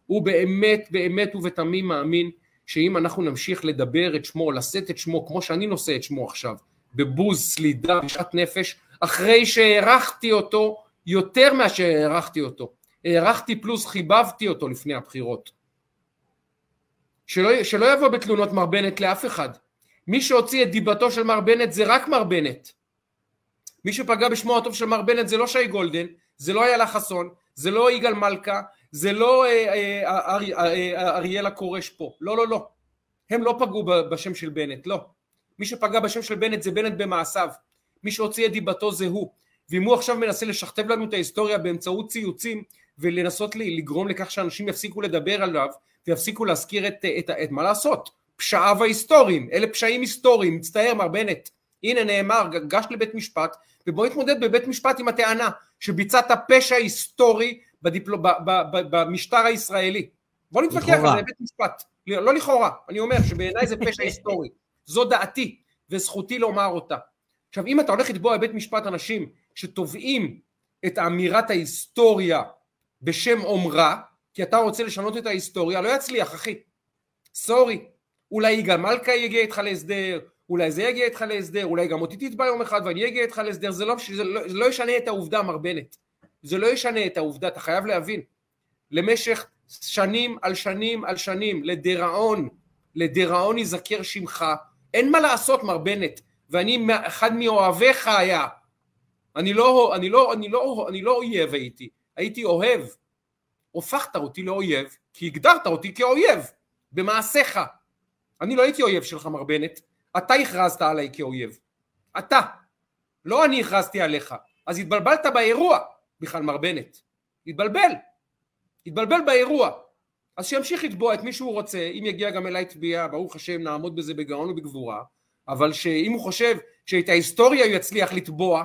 הוא באמת, באמת ובתמים מאמין שאם אנחנו נמשיך לדבר את שמו, לשאת את שמו, כמו שאני נושא את שמו עכשיו, בבוז, סלידה, בשעת נפש, אחרי שהערכתי אותו יותר מאשר הערכתי אותו. הערכתי פלוס חיבבתי אותו לפני הבחירות. שלא, שלא יבוא בתלונות מר בנט לאף אחד. מי שהוציא את דיבתו של מר בנט זה רק מר בנט. מי שפגע בשמו הטוב של מר בנט זה לא שי גולדן, זה לא איילה חסון, זה לא יגאל מלכה, זה לא אה, אה, אה, אריאלה כורש פה, לא לא לא, הם לא פגעו בשם של בנט, לא. מי שפגע בשם של בנט זה בנט במעשיו, מי שהוציא את דיבתו זה הוא, ואם הוא עכשיו מנסה לשכתב לנו את ההיסטוריה באמצעות ציוצים ולנסות לגרום לכך שאנשים יפסיקו לדבר עליו ויפסיקו להזכיר את, את, את, את מה לעשות, פשעיו ההיסטוריים, אלה פשעים היסטוריים, מצטער מר בנט, הנה נאמר, גש לבית משפט ובוא נתמודד בבית משפט עם הטענה שביצעת פשע היסטורי בדיפל... ב... ב... ב... במשטר הישראלי. בוא נתווכח על זה בבית משפט. לא, לא לכאורה, אני אומר שבעיניי זה פשע היסטורי. זו דעתי, וזכותי לומר אותה. עכשיו, אם אתה הולך לתבוע בבית משפט אנשים שתובעים את אמירת ההיסטוריה בשם אומרה, כי אתה רוצה לשנות את ההיסטוריה, לא יצליח, אחי. סורי. אולי יגאל מלכה יגיע איתך להסדר, אולי זה יגיע איתך להסדר, אולי גם אותי תתבע יום אחד ואני אגיע איתך להסדר, זה לא, זה לא, זה לא ישנה את העובדה, מר בנט. זה לא ישנה את העובדה, אתה חייב להבין. למשך שנים על שנים על שנים, לדיראון, לדיראון ייזכר שמך, אין מה לעשות, מר בנט, ואני אחד מאוהביך היה. אני לא, אני לא, אני לא, אני לא אויב הייתי, הייתי אוהב. הופכת אותי לאויב, כי הגדרת אותי כאויב, במעשיך. אני לא הייתי אויב שלך, מר בנט, אתה הכרזת עליי כאויב. אתה. לא אני הכרזתי עליך. אז התבלבלת באירוע, בכלל מר בנט. התבלבל. התבלבל באירוע. אז שימשיך לתבוע את מי שהוא רוצה, אם יגיע גם אליי תביעה, ברוך השם נעמוד בזה בגאון ובגבורה, אבל שאם הוא חושב שאת ההיסטוריה הוא יצליח לתבוע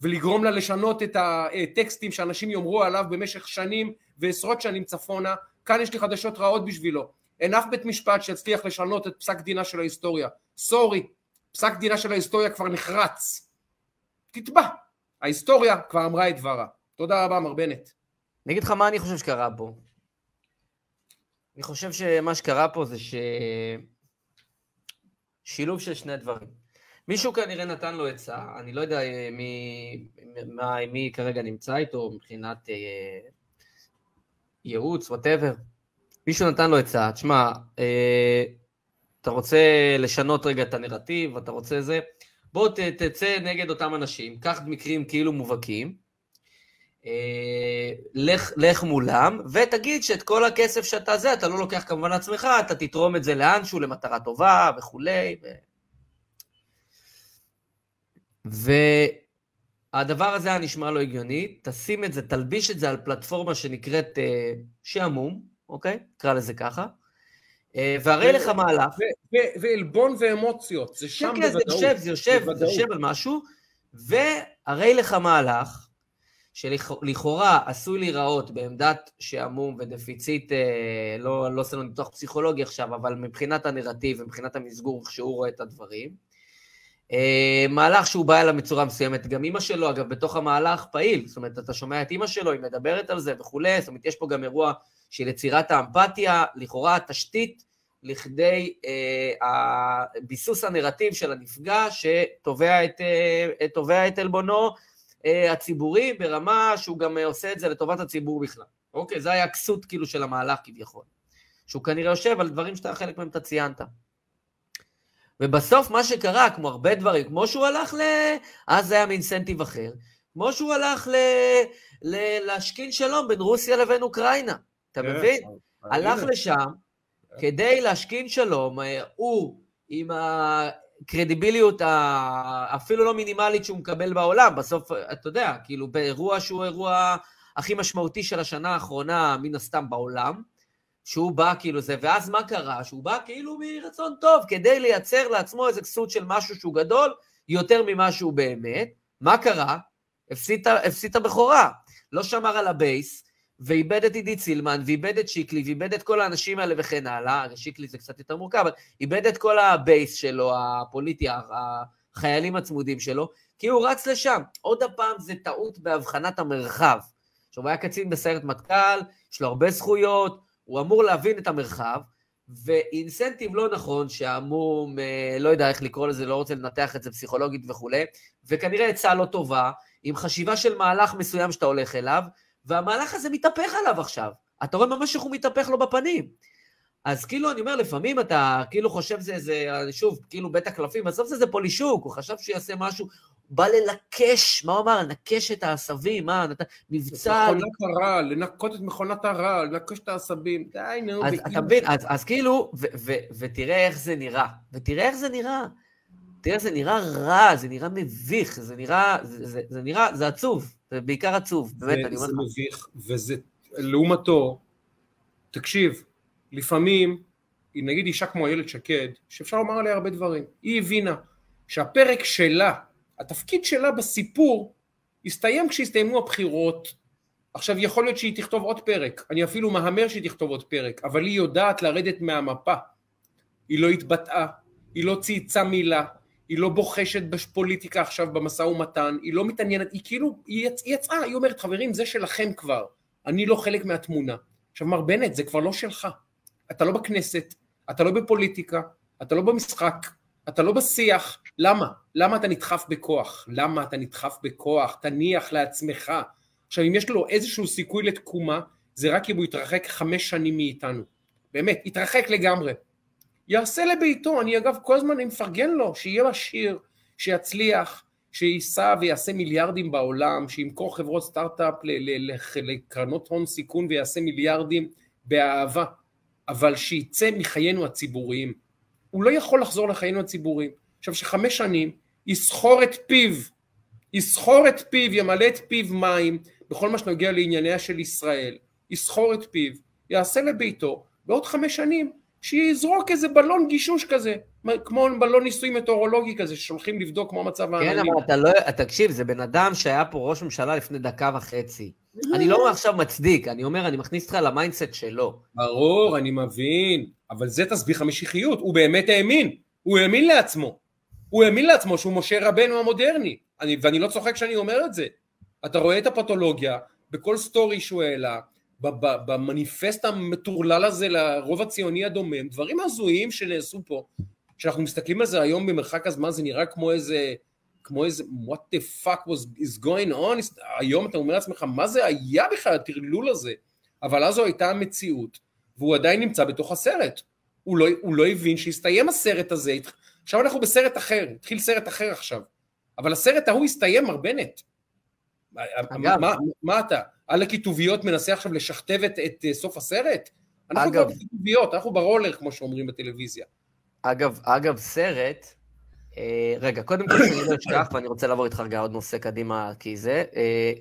ולגרום לה לשנות את הטקסטים שאנשים יאמרו עליו במשך שנים ועשרות שנים צפונה, כאן יש לי חדשות רעות בשבילו. אין אף בית משפט שיצליח לשנות את פסק דינה של ההיסטוריה. sorry, פסק דינה של ההיסטוריה כבר נחרץ. תתבע. ההיסטוריה כבר אמרה את דברה. תודה רבה, מר בנט. אני אגיד לך מה אני חושב שקרה פה. אני חושב שמה שקרה פה זה ש... שילוב של שני דברים. מישהו כנראה נתן לו עצה, אני לא יודע מי, מי, מי כרגע נמצא איתו מבחינת אה, ייעוץ, whatever. מישהו נתן לו עצה, תשמע, אה, אתה רוצה לשנות רגע את הנרטיב, אתה רוצה זה, בוא ת, תצא נגד אותם אנשים, קח מקרים כאילו מובהקים, אה, לך, לך מולם, ותגיד שאת כל הכסף שאתה זה, אתה לא לוקח כמובן לעצמך, אתה תתרום את זה לאנשהו למטרה טובה וכולי. ו... והדבר הזה היה נשמע לא הגיוני, תשים את זה, תלביש את זה על פלטפורמה שנקראת אה, שעמום, אוקיי? נקרא לזה ככה. אה, והרי לך מהלך. ועלבון ואמוציות, זה שם בוודאות. כן, כן, זה יושב, זה יושב, זה יושב על משהו, והרי לך מהלך שלכאורה עשוי להיראות בעמדת שעמום ודפיציט, אה, לא, לא עושה לנו ניתוח פסיכולוגי עכשיו, אבל מבחינת הנרטיב ומבחינת המסגור, שהוא רואה את הדברים. אה, מהלך שהוא בא אליו בצורה מסוימת, גם אימא שלו, אגב, בתוך המהלך פעיל, זאת אומרת, אתה שומע את אימא שלו, היא מדברת על זה וכולי, זאת אומרת, יש פה גם אירוע של יצירת האמפתיה, לכאורה התשתית לכדי אה, ביסוס הנרטיב של הנפגע שתובע את, אה, את עלבונו הציבורי ברמה שהוא גם אה, עושה את זה לטובת הציבור בכלל. אוקיי, זה היה הכסות כאילו של המהלך כביכול. שהוא כנראה יושב על דברים שאתה חלק מהם אתה ציינת. ובסוף מה שקרה, כמו הרבה דברים, כמו שהוא הלך ל... אז זה היה מאינסנטיב אחר, כמו שהוא הלך ל... ל... להשכין שלום בין רוסיה לבין אוקראינה. אתה כן, מבין? הלך לשם כדי להשכין שלום, אה, הוא עם הקרדיביליות אפילו לא מינימלית שהוא מקבל בעולם, בסוף, אתה יודע, כאילו באירוע שהוא אירוע הכי משמעותי של השנה האחרונה, מן הסתם בעולם, שהוא בא כאילו זה, ואז מה קרה? שהוא בא כאילו מרצון טוב, כדי לייצר לעצמו איזה כסות של משהו שהוא גדול, יותר ממה שהוא באמת. מה קרה? הפסיד את הבכורה. לא שמר על הבייס, ואיבד את עידית סילמן, ואיבד את שיקלי, ואיבד את כל האנשים האלה וכן הלאה, שיקלי זה קצת יותר מורכב, אבל איבד את כל הבייס שלו, הפוליטי, החיילים הצמודים שלו, כי הוא רץ לשם. עוד הפעם זה טעות בהבחנת המרחב. עכשיו, הוא היה קצין בסיירת מטכ"ל, יש לו הרבה זכויות, הוא אמור להבין את המרחב, ואינסנטיב לא נכון, שעמום, אה, לא יודע איך לקרוא לזה, לא רוצה לנתח את זה פסיכולוגית וכולי, וכנראה עצה לא טובה, עם חשיבה של מהלך מסוים שאתה הולך אליו, והמהלך הזה מתהפך עליו עכשיו. אתה רואה ממש איך הוא מתהפך לו בפנים. אז כאילו, אני אומר, לפעמים אתה כאילו חושב זה איזה, שוב, כאילו בית הקלפים, בסוף זה איזה פולישוק, הוא חשב שיעשה משהו, בא ללקש, מה הוא אמר? לנקש את העשבים, מה, נת... מבצע... מכונת הרעל, לנקות את מכונת הרעל, לנקש את העשבים, די, נו. אז אתה מבין, אז, אז כאילו, ו, ו, ותראה איך זה נראה, ותראה איך זה נראה. תראה, זה נראה רע, זה נראה מביך, זה נראה, זה, זה, זה נראה, זה עצוב, זה בעיקר עצוב, באמת, אני אומר לך. זה מביך, וזה, לעומתו, תקשיב, לפעמים, נגיד אישה כמו איילת שקד, שאפשר לומר עליה הרבה דברים, היא הבינה שהפרק שלה, התפקיד שלה בסיפור, הסתיים כשהסתיימו הבחירות. עכשיו יכול להיות שהיא תכתוב עוד פרק, אני אפילו מהמר שהיא תכתוב עוד פרק, אבל היא יודעת לרדת מהמפה. היא לא התבטאה, היא לא צייצה מילה, היא לא בוחשת בפוליטיקה עכשיו במשא ומתן, היא לא מתעניינת, היא כאילו, היא, יצ, היא יצאה, היא אומרת, חברים, זה שלכם כבר, אני לא חלק מהתמונה. עכשיו, מר בנט, זה כבר לא שלך. אתה לא בכנסת, אתה לא בפוליטיקה, אתה לא במשחק, אתה לא בשיח. למה? למה אתה נדחף בכוח? למה אתה נדחף בכוח? תניח לעצמך. עכשיו, אם יש לו איזשהו סיכוי לתקומה, זה רק אם הוא יתרחק חמש שנים מאיתנו. באמת, יתרחק לגמרי. יעשה לביתו, אני אגב כל הזמן אני מפרגן לו, שיהיה עשיר, שיצליח, שייסע ויעשה מיליארדים בעולם, שימכור חברות סטארט-אפ לקרנות הון סיכון ויעשה מיליארדים באהבה, אבל שייצא מחיינו הציבוריים. הוא לא יכול לחזור לחיינו הציבוריים. עכשיו שחמש שנים יסכור את פיו, יסכור את פיו, ימלא את פיו מים בכל מה שנוגע לענייניה של ישראל, יסכור את פיו, יעשה לביתו, בעוד חמש שנים שיזרוק איזה בלון גישוש כזה, כמו בלון ניסוי מטאורולוגי כזה, ששולחים לבדוק כמו מצב העננים. כן, אבל אתה לא, תקשיב, זה בן אדם שהיה פה ראש ממשלה לפני דקה וחצי. אני לא עכשיו מצדיק, אני אומר, אני מכניס אותך ל mindset שלו. ברור, אני מבין, אבל זה תסביך המשיחיות, הוא באמת האמין, הוא האמין לעצמו. הוא האמין לעצמו שהוא משה רבנו המודרני, אני, ואני לא צוחק כשאני אומר את זה. אתה רואה את הפתולוגיה בכל סטורי שהוא העלה, במניפסט המטורלל הזה לרוב הציוני הדומם, דברים הזויים שנעשו פה, כשאנחנו מסתכלים על זה היום במרחק הזמן זה נראה כמו איזה, כמו איזה what the fuck was, is going on, היום אתה אומר לעצמך מה זה היה בכלל הטרלול הזה, אבל אז זו הייתה המציאות, והוא עדיין נמצא בתוך הסרט, הוא לא, הוא לא הבין שהסתיים הסרט הזה, עכשיו אנחנו בסרט אחר, התחיל סרט אחר עכשיו, אבל הסרט ההוא הסתיים, מר בנט. אגב, מה, מה אתה? על הכיתוביות מנסה עכשיו לשכתב את, את אה, סוף הסרט? אנחנו אגב, כבר בכיתוביות, אנחנו ברולר, כמו שאומרים בטלוויזיה. אגב, אגב, סרט, אה, רגע, קודם כל שאני לא אשכח, ואני רוצה לעבור איתך רגע עוד נושא קדימה, כי זה, אה,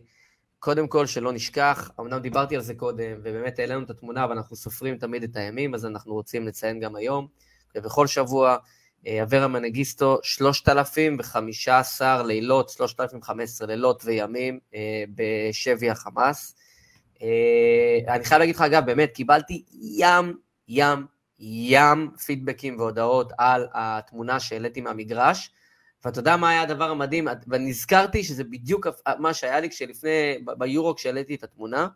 קודם כל שלא נשכח, אמנם דיברתי על זה קודם, ובאמת העלינו את התמונה, ואנחנו סופרים תמיד את הימים, אז אנחנו רוצים לציין גם היום, ובכל שבוע, אברה מנגיסטו, 3,015 לילות, 3,015 לילות וימים אה, בשבי החמאס. אה, אני חייב להגיד לך, אגב, באמת, קיבלתי ים, ים, ים פידבקים והודעות על התמונה שהעליתי מהמגרש, ואתה יודע מה היה הדבר המדהים? ונזכרתי שזה בדיוק מה שהיה לי כשלפני, ביורו כשהעליתי את התמונה,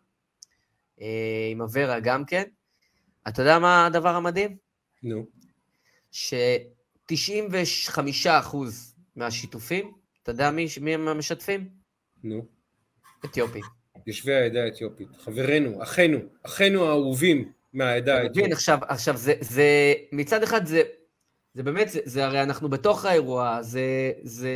עם אברה גם כן. אתה יודע מה הדבר המדהים? נו. No. 95 אחוז מהשיתופים, אתה יודע מי, מי הם המשתפים? נו. אתיופים. יושבי העדה האתיופית. חברינו, אחינו, אחינו האהובים מהעדה האתיופית. עכשיו, עכשיו זה, זה, מצד אחד זה, זה באמת, זה, זה הרי אנחנו בתוך האירוע, זה, זה,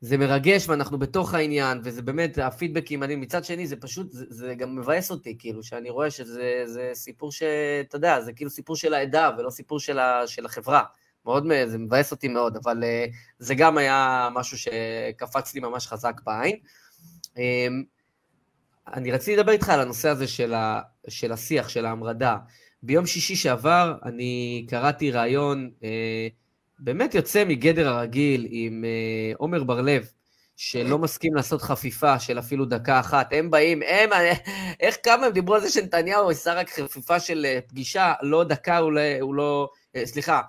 זה מרגש ואנחנו בתוך העניין, וזה באמת, הפידבקים, אני מצד שני, זה פשוט, זה, זה גם מבאס אותי, כאילו, שאני רואה שזה סיפור שאתה יודע, זה כאילו סיפור של העדה ולא סיפור של, ה, של החברה. מאוד, זה מבאס אותי מאוד, אבל uh, זה גם היה משהו שקפץ לי ממש חזק בעין. Um, אני רציתי לדבר איתך על הנושא הזה של, ה, של השיח, של ההמרדה. ביום שישי שעבר אני קראתי ראיון uh, באמת יוצא מגדר הרגיל עם אה, עומר בר-לב, שלא מסכים לעשות חפיפה של אפילו דקה אחת. הם באים, הם, איך כמה הם דיברו על זה שנתניהו עשה רק חפיפה של אה, פגישה, לא דקה, הוא לא, הוא לא סליחה,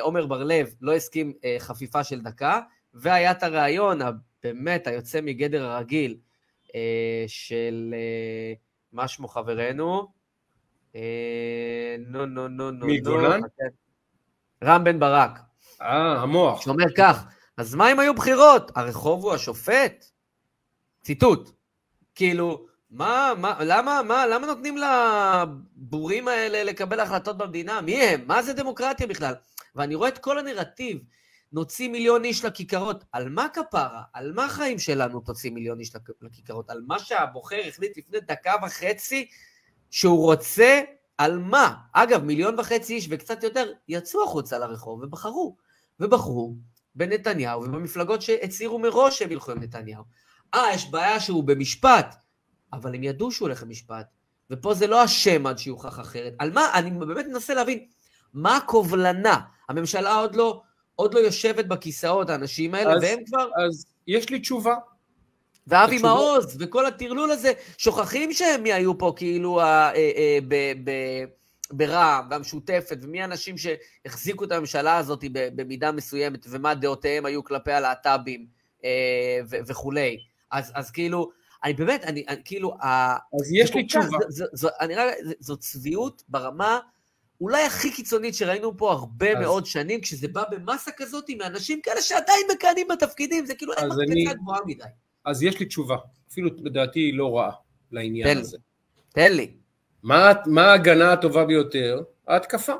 עומר בר-לב לא הסכים חפיפה של דקה, והיה את הרעיון, באמת, היוצא מגדר הרגיל, של, מה שמו חברנו? אה, נו, נו, נו, נו. נו. רם בן ברק, אה, המוח. שאומר כך, אז מה אם היו בחירות? הרחוב הוא השופט? ציטוט. כאילו, מה, מה, למה, מה, למה נותנים לבורים האלה לקבל החלטות במדינה? מי הם? מה זה דמוקרטיה בכלל? ואני רואה את כל הנרטיב. נוציא מיליון איש לכיכרות. על מה כפרה? על מה החיים שלנו תוציא מיליון איש לכ- לכיכרות? על מה שהבוחר החליט לפני דקה וחצי שהוא רוצה? על מה? אגב, מיליון וחצי איש וקצת יותר יצאו החוצה לרחוב ובחרו. ובחרו בנתניהו ובמפלגות שהצהירו מראש שהם ילכו עם נתניהו. אה, יש בעיה שהוא במשפט, אבל הם ידעו שהוא הולך למשפט. ופה זה לא השם עד שיוכח אחרת. על מה? אני באמת מנסה להבין, מה הקובלנה? הממשלה עוד לא, עוד לא יושבת בכיסאות, האנשים האלה, אז- והם כבר... אז יש לי תשובה. ואבי מעוז, וכל הטרלול הזה, שוכחים שהם היו פה כאילו ה- אה, אה, ב- ב- ברע"מ והמשותפת, ומי האנשים שהחזיקו את הממשלה הזאת במידה מסוימת, ומה דעותיהם היו כלפי הלהט"בים אה, וכולי. אז, אז כאילו, אני באמת, אני, אני כאילו, ה- אז יש זה לי תשובה. זו- זו- זו- אני רק, זו- צביעות ברמה אולי הכי קיצונית שראינו פה הרבה אז- מאוד שנים, כשזה בא במסה כזאת מאנשים כאלה שעדיין מכהנים בתפקידים, זה כאילו אין מקפצה גבוהה מדי. אז יש לי תשובה. אפילו לדעתי היא לא רעה לעניין תן. הזה. תן לי, מה, מה ההגנה הטובה ביותר? ההתקפה.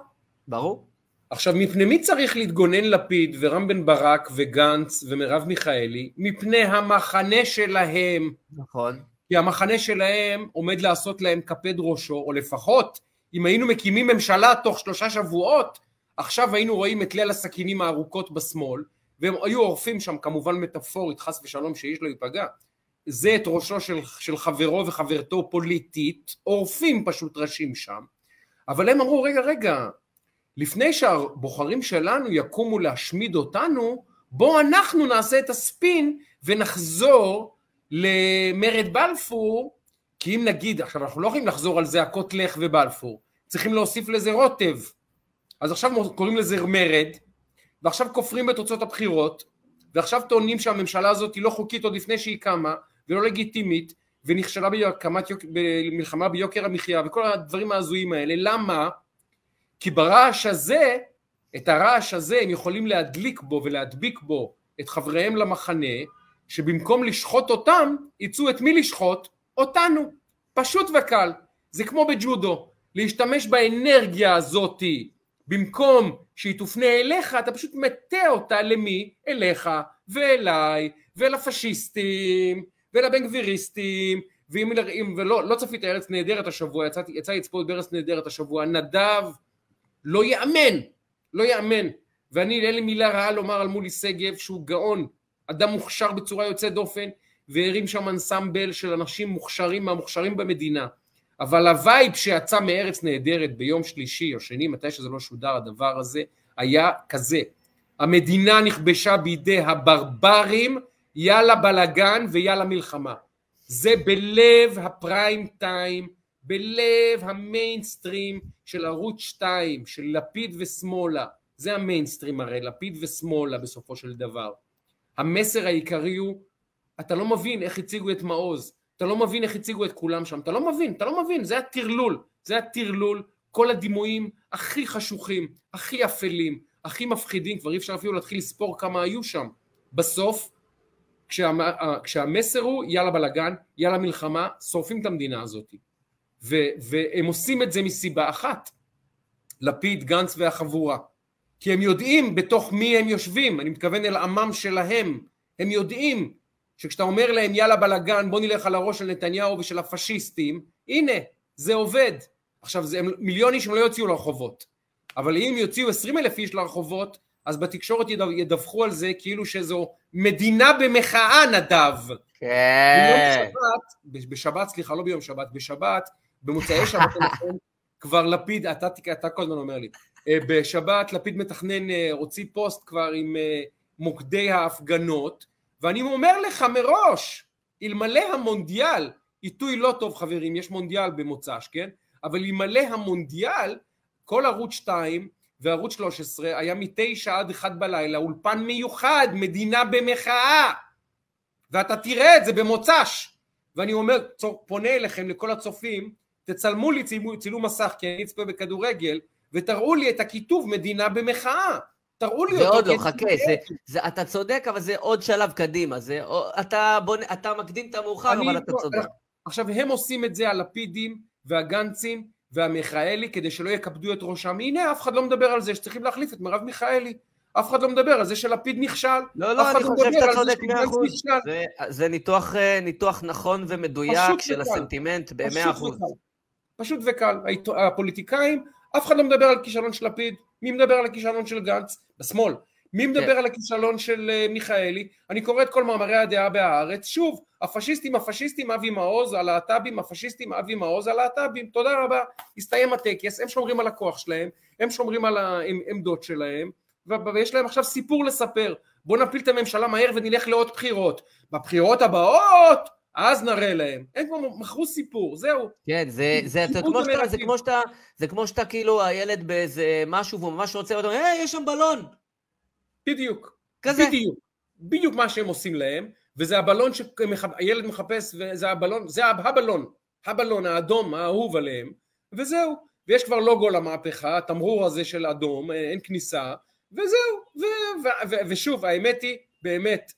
ברור. עכשיו, מפני מי צריך להתגונן לפיד ורם בן ברק וגנץ ומרב מיכאלי? מפני המחנה שלהם. נכון. כי המחנה שלהם עומד לעשות להם קפד ראשו, או לפחות, אם היינו מקימים ממשלה תוך שלושה שבועות, עכשיו היינו רואים את ליל הסכינים הארוכות בשמאל, והם היו עורפים שם, כמובן מטאפורית, חס ושלום שאיש לא ייפגע. זה את ראשו של, של חברו וחברתו פוליטית, עורפים פשוט ראשים שם, אבל הם אמרו, רגע, רגע, לפני שהבוחרים שלנו יקומו להשמיד אותנו, בואו אנחנו נעשה את הספין ונחזור למרד בלפור, כי אם נגיד, עכשיו אנחנו לא יכולים לחזור על זעקות לך ובלפור, צריכים להוסיף לזה רוטב. אז עכשיו קוראים לזה מרד, ועכשיו כופרים בתוצאות הבחירות, ועכשיו טוענים שהממשלה הזאת היא לא חוקית עוד לפני שהיא קמה, ולא לגיטימית, ונכשלה בהקמת יוק... במלחמה ביוקר המחיה, וכל הדברים ההזויים האלה. למה? כי ברעש הזה, את הרעש הזה הם יכולים להדליק בו ולהדביק בו את חבריהם למחנה, שבמקום לשחוט אותם, יצאו את מי לשחוט? אותנו. פשוט וקל. זה כמו בג'ודו, להשתמש באנרגיה הזאתי, במקום שהיא תופנה אליך, אתה פשוט מטה אותה למי? אליך ואליי ולפשיסטים ולבן גביריסטים ואם, אם ולא לא צפית ארץ נהדרת השבוע, יצא, יצא לצפות בארץ נהדרת השבוע, נדב לא יאמן, לא יאמן ואני אין לי מילה רעה לומר על מולי שגב שהוא גאון, אדם מוכשר בצורה יוצאת דופן והרים שם אנסמבל של אנשים מוכשרים מהמוכשרים במדינה אבל ה vibe שיצא מארץ נהדרת ביום שלישי או שני, מתי שזה לא שודר הדבר הזה, היה כזה. המדינה נכבשה בידי הברברים, יאללה בלאגן ויאללה מלחמה. זה בלב הפריים טיים, בלב המיינסטרים של ערוץ 2, של לפיד ושמאלה. זה המיינסטרים הרי, לפיד ושמאלה בסופו של דבר. המסר העיקרי הוא, אתה לא מבין איך הציגו את מעוז, אתה לא מבין איך הציגו את כולם שם, אתה לא מבין, אתה לא מבין, זה הטרלול, זה הטרלול, כל הדימויים הכי חשוכים, הכי אפלים, הכי מפחידים, כבר אי אפשר אפילו להתחיל לספור כמה היו שם. בסוף, כשה, כשהמסר הוא יאללה בלאגן, יאללה מלחמה, שורפים את המדינה הזאת. ו, והם עושים את זה מסיבה אחת, לפיד, גנץ והחבורה. כי הם יודעים בתוך מי הם יושבים, אני מתכוון אל עמם שלהם, הם יודעים שכשאתה אומר להם יאללה בלאגן בוא נלך על הראש של נתניהו ושל הפשיסטים הנה זה עובד עכשיו זה מיליון איש הם לא יוציאו לרחובות אבל אם יוציאו עשרים אלף איש לרחובות אז בתקשורת ידווחו על זה כאילו שזו מדינה במחאה נדב כן. בשבת, בשבת סליחה לא ביום שבת בשבת במוצאי שבת כבר לפיד אתה, אתה כל הזמן אומר לי בשבת לפיד מתכנן הוציא פוסט כבר עם מוקדי ההפגנות ואני אומר לך מראש, אלמלא המונדיאל, עיתוי לא טוב חברים, יש מונדיאל במוצ"ש, כן? אבל אלמלא המונדיאל, כל ערוץ 2 וערוץ 13 היה מתשע עד אחד בלילה, אולפן מיוחד, מדינה במחאה. ואתה תראה את זה במוצ"ש. ואני אומר, פונה אליכם, לכל הצופים, תצלמו לי צילמו, צילום מסך כי אני אצפה בכדורגל, ותראו לי את הכיתוב מדינה במחאה. תראו לי זה אותו. עוד לא, חכה, זה, זה, אתה צודק, אבל זה עוד שלב קדימה. זה, או- אתה, בונה, אתה מקדים את המאוחר, אבל אתה פה- צודק. עכשיו, הם עושים את זה הלפידים והגנצים והמיכאלי כדי שלא יכבדו את ראשם. הנה, אף אחד לא מדבר על זה שצריכים להחליף את מרב מיכאלי. אף אחד לא מדבר על זה שלפיד נכשל. לא, לא, אחד אני לא חושב מדבר שאתה על זה צודק מאה אחוז. זה, זה ניתוח, אה, ניתוח נכון ומדויק של וקל. הסנטימנט במאה אחוז. וקל. פשוט וקל. הפוליטיקאים, אף אחד לא מדבר על כישלון של לפיד. מי מדבר על הכישלון של גנץ? בשמאל. מי מדבר כן. על הכישלון של אה, מיכאלי? אני קורא את כל מאמרי הדעה בהארץ. שוב, הפשיסטים, הפשיסטים, אבי מעוז, הלהט"בים, הפשיסטים, אבי מעוז, הלהט"בים. תודה רבה. הסתיים הטקס, הם שומרים על הכוח שלהם, הם שומרים על העמדות שלהם, ויש להם עכשיו סיפור לספר. בואו נפיל את הממשלה מהר ונלך לעוד בחירות. בבחירות הבאות, אז נראה להם. הם כבר מכרו סיפור, זהו. כן, זה, זה, זה, כמו שאתה, זה. כמו שאתה, זה כמו שאתה כאילו הילד באיזה משהו והוא ממש רוצה, ואתה אומר, היי, יש שם בלון. בדיוק. כזה. בדיוק. בדיוק מה שהם עושים להם, וזה הבלון שהילד מחפש, וזה הבלון, זה הבלון, הבלון האדום האהוב עליהם, וזהו. ויש כבר לוגו למהפכה, התמרור הזה של אדום, אה, אין כניסה, וזהו. ו- ו- ו- ושוב, האמת היא, באמת,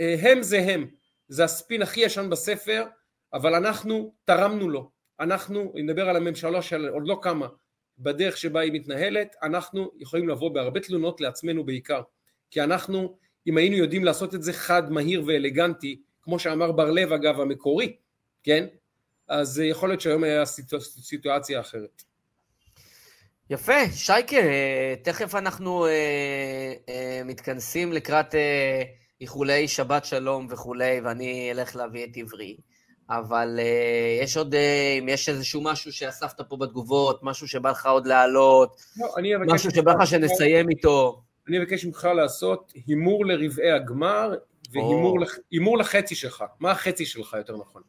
אה, הם זה הם. זה הספין הכי ישן בספר, אבל אנחנו תרמנו לו. אנחנו, אני מדבר על הממשלה של עוד לא קמה, בדרך שבה היא מתנהלת, אנחנו יכולים לבוא בהרבה תלונות לעצמנו בעיקר. כי אנחנו, אם היינו יודעים לעשות את זה חד, מהיר ואלגנטי, כמו שאמר בר לב אגב המקורי, כן? אז אה, יכול להיות שהיום היה סיטואציה, סיטואציה אחרת. יפה, שייקה, אה, תכף אנחנו אה, אה, מתכנסים לקראת אה, איחולי שבת שלום וכולי, ואני אלך להביא את עברי. אבל אה, יש עוד, אה, אם יש איזשהו משהו שאספת פה בתגובות, משהו שבא לך עוד להעלות, לא, משהו שבא לך שנסיים איתו. אני אבקש ממך לעשות הימור לרבעי הגמר והימור. לח- לחצי שלך. מה החצי שלך יותר נכון?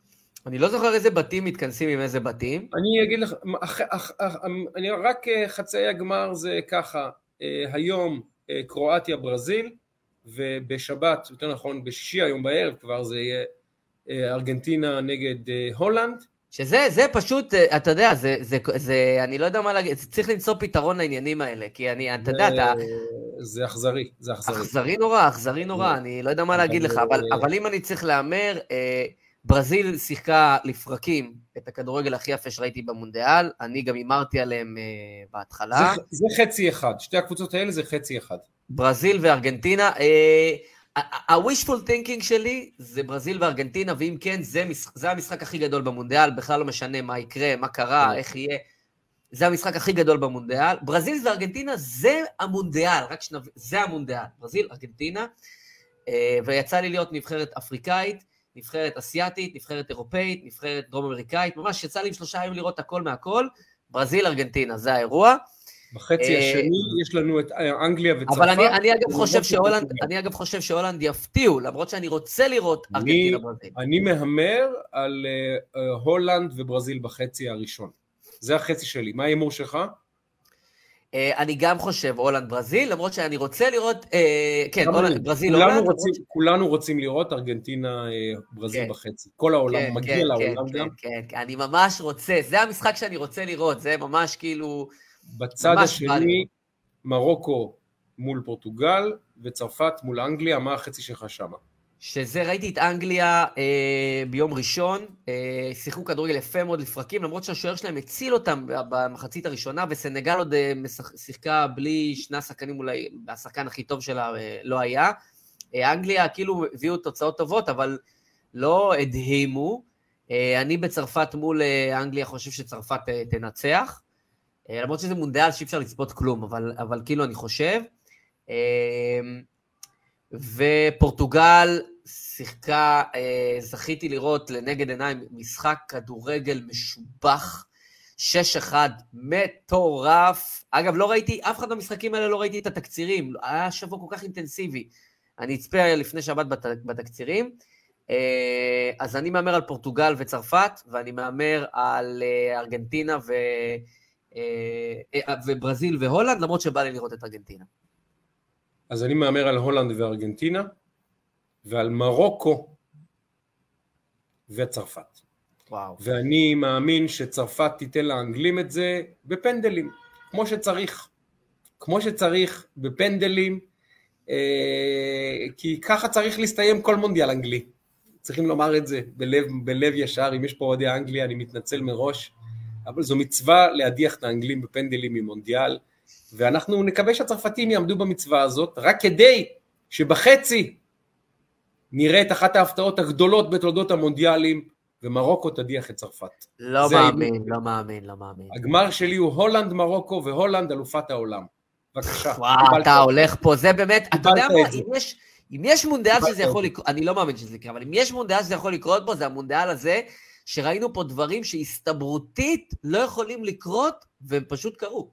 אני לא זוכר איזה בתים מתכנסים עם איזה בתים. אני אגיד לך, אח, אח, אח, אני רק אה, חצאי הגמר זה ככה, אה, היום אה, קרואטיה ברזיל ובשבת, יותר נכון בשישי היום בערב כבר זה יהיה אה, ארגנטינה נגד אה, הולנד. שזה, זה פשוט, אה, אתה יודע, זה, זה, זה, אני לא יודע מה להגיד, צריך למצוא פתרון לעניינים האלה, כי אני, אתה יודע, אתה... זה- אכזרי, זה אכזרי. אכזרי נורא, אכזרי נורא. אני לא יודע מה להגיד לך, אבל, אבל, אה, אבל אם אני צריך להמר, אה, ברזיל שיחקה לפרקים את הכדורגל הכי יפה שראיתי במונדיאל, אני גם הימרתי עליהם אה, בהתחלה. זה, זה חצי אחד, שתי הקבוצות האלה זה חצי אחד. ברזיל וארגנטינה. ה-wishful thinking שלי זה ברזיל וארגנטינה, ואם כן, זה, משחק, זה המשחק הכי גדול במונדיאל, בכלל לא משנה מה יקרה, מה קרה, כן. איך יהיה. זה המשחק הכי גדול במונדיאל. ברזיל וארגנטינה זה המונדיאל, רק שנב... זה המונדיאל. ברזיל, ארגנטינה, אה, ויצא לי להיות נבחרת אפריקאית, נבחרת אסיאתית, נבחרת אירופאית, נבחרת דרום אמריקאית, ממש יצא לי עם שלושה ימים לראות הכל מהכל. ברזיל, ארגנטינה, זה האירוע. בחצי אה, השני יש לנו את אה, אנגליה וצרפת. אבל אני, אני אגב חושב ולמרות שהולנד. אני אגב חושב שהולנד יפתיעו, למרות שאני רוצה לראות ארגנטינה ברזיל. אני מהמר על אה, הולנד וברזיל בחצי הראשון. זה החצי שלי. מה ההימור שלך? אה, אני גם חושב הולנד ברזיל, למרות שאני רוצה לראות, אה, כן. הולנד, ברזיל כולנו הולנד. רוצים, כולנו רוצים לראות ארגנטינה אה, ברזיל כן. בחצי. כל העולם, כן, מגיע כן, לעולם כן, גם. כן, כן, כן, אני ממש רוצה, זה המשחק שאני רוצה לראות, זה ממש כאילו, בצד. השני, מרוקו מול פורטוגל וצרפת מול אנגליה, מה החצי שלך שמה? שזה, ראיתי את אנגליה אה, ביום ראשון, אה, שיחקו כדורגל יפה מאוד לפרקים, למרות שהשוער שלהם הציל אותם במחצית הראשונה, וסנגל עוד אה, שיחקה בלי שני השחקנים, אולי השחקן הכי טוב שלה אה, לא היה. אה, אנגליה כאילו הביאו תוצאות טובות, אבל לא הדהימו. אה, אני בצרפת מול אה, אנגליה חושב שצרפת אה, תנצח. אה, למרות שזה מונדיאל שאי אפשר לצפות כלום, אבל, אבל כאילו אני חושב. אה, ופורטוגל שיחקה, אה, זכיתי לראות לנגד עיניים משחק כדורגל משובח, 6-1, מטורף. אגב, לא ראיתי, אף אחד במשחקים האלה לא ראיתי את התקצירים, היה שבוע כל כך אינטנסיבי. אני אצפה לפני שבת בת, בתקצירים. אז אני מהמר על פורטוגל וצרפת, ואני מהמר על ארגנטינה ו... אה, אה, וברזיל והולנד, למרות שבא לי לראות את ארגנטינה. אז אני מהמר על הולנד וארגנטינה, ועל מרוקו וצרפת. וואו. ואני מאמין שצרפת תיתן לאנגלים את זה בפנדלים, כמו שצריך. כמו שצריך, בפנדלים, אה, כי ככה צריך להסתיים כל מונדיאל אנגלי. צריכים לומר את זה בלב, בלב ישר, אם יש פה אוהדי אנגליה, אני מתנצל מראש, אבל זו מצווה להדיח את האנגלים בפנדלים ממונדיאל, ואנחנו נקווה שהצרפתים יעמדו במצווה הזאת, רק כדי שבחצי נראה את אחת ההפתעות הגדולות בתולדות המונדיאלים, ומרוקו תדיח את צרפת. לא מאמין, לא מאמין, לא מאמין. הגמר שלי הוא הולנד מרוקו והולנד אלופת העולם. בבקשה. וואו. אתה הולך פה, זה באמת, אתה יודע מה. אם יש... אם יש מונדיאל שזה יכול. לקרות, אני לא מאמין שזה יקרה, אבל אם יש מונדיאל שזה יכול לקרות בו, זה המונדיאל הזה, שראינו פה דברים שהסתברותית לא יכולים לקרות, והם פשוט קרו.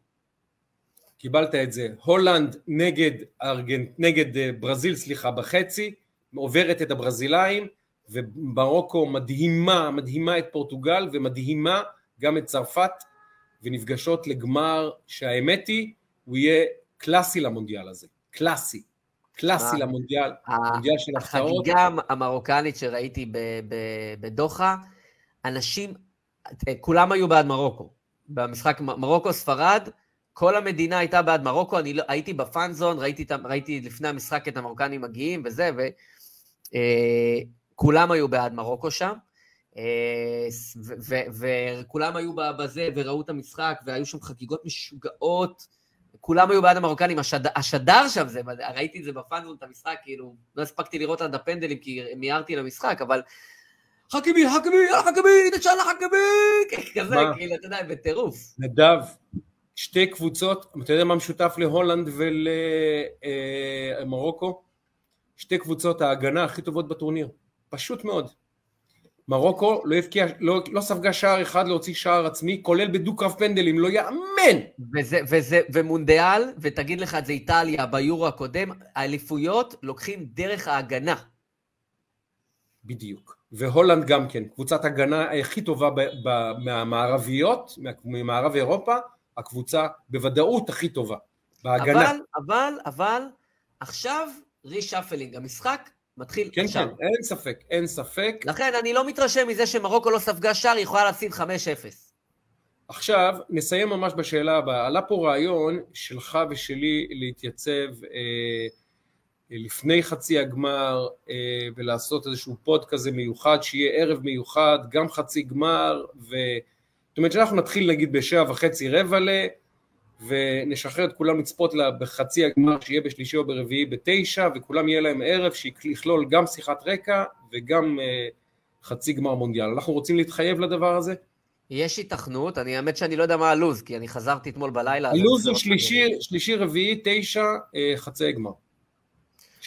קיבלת את זה. הולנד נגד, ארגנט, נגד אה, ברזיל, סליחה, בחצי, עוברת את הברזילאים, ומרוקו מדהימה, מדהימה את פורטוגל, ומדהימה גם את צרפת, ונפגשות לגמר שהאמת היא, הוא יהיה קלאסי למונדיאל הזה. קלאסי. קלאסי אה, למונדיאל, ה- מונדיאל של הפתעות. החגיגה המרוקנית שראיתי ב- בדוחה, אנשים, אה, כולם היו בעד מרוקו. במשחק מרוקו-ספרד, כל המדינה הייתה בעד מרוקו, אני לא, הייתי בפאנזון, ראיתי, את ה- ראיתי לפני המשחק את המרוקנים מגיעים וזה, וכולם היו בעד מרוקו שם. אה, וכולם היו בזה וראו את המשחק, והיו שם חגיגות משוגעות. כולם היו בעד המרוקנים, השד... השדר שם זה, ראיתי את זה בפאנזון, את המשחק, כאילו, לא הספקתי לראות עד הפנדלים כי מיהרתי למשחק, אבל חכמי, חכמי, יאללה חכמי, נשאלה חכמי, כזה, מה? כאילו, אתה יודע, בטירוף. נדב, שתי קבוצות, אתה יודע מה משותף להולנד ולמרוקו? שתי קבוצות ההגנה הכי טובות בטורניר, פשוט מאוד. מרוקו לא, הבקיע, לא, לא ספגה שער אחד להוציא שער עצמי, כולל בדו-קרב פנדלים, לא יאמן! וזה, וזה, ומונדיאל, ותגיד לך את זה איטליה ביורו הקודם, האליפויות לוקחים דרך ההגנה. בדיוק. והולנד גם כן, קבוצת הגנה הכי טובה ב, ב, מהמערביות, מה- ממערב אירופה, הקבוצה בוודאות הכי טובה, בהגנה. אבל, אבל, אבל, עכשיו reshuffling, המשחק מתחיל כן, עכשיו. כן, אין ספק, אין ספק. לכן אני לא מתרשם מזה שמרוקו לא ספגה שער, היא יכולה להפסיד 5-0. עכשיו, נסיים ממש בשאלה הבאה. עלה פה רעיון שלך ושלי להתייצב אה, לפני חצי הגמר אה, ולעשות איזשהו פוד כזה מיוחד, שיהיה ערב מיוחד, גם חצי גמר, ו... זאת אומרת שאנחנו נתחיל נגיד בשעה וחצי רבע ל... ונשחרר את כולם לצפות לה בחצי הגמר שיהיה בשלישי או ברביעי בתשע, וכולם יהיה להם ערב שיכלול גם שיחת רקע וגם אה, חצי גמר מונדיאל. אנחנו רוצים להתחייב לדבר הזה? יש היתכנות, אני האמת שאני לא יודע מה הלו"ז, כי אני חזרתי אתמול בלילה. הלו"ז אני הוא לא- שלישי, שלישי רביעי, תשע, אה, חצי גמר.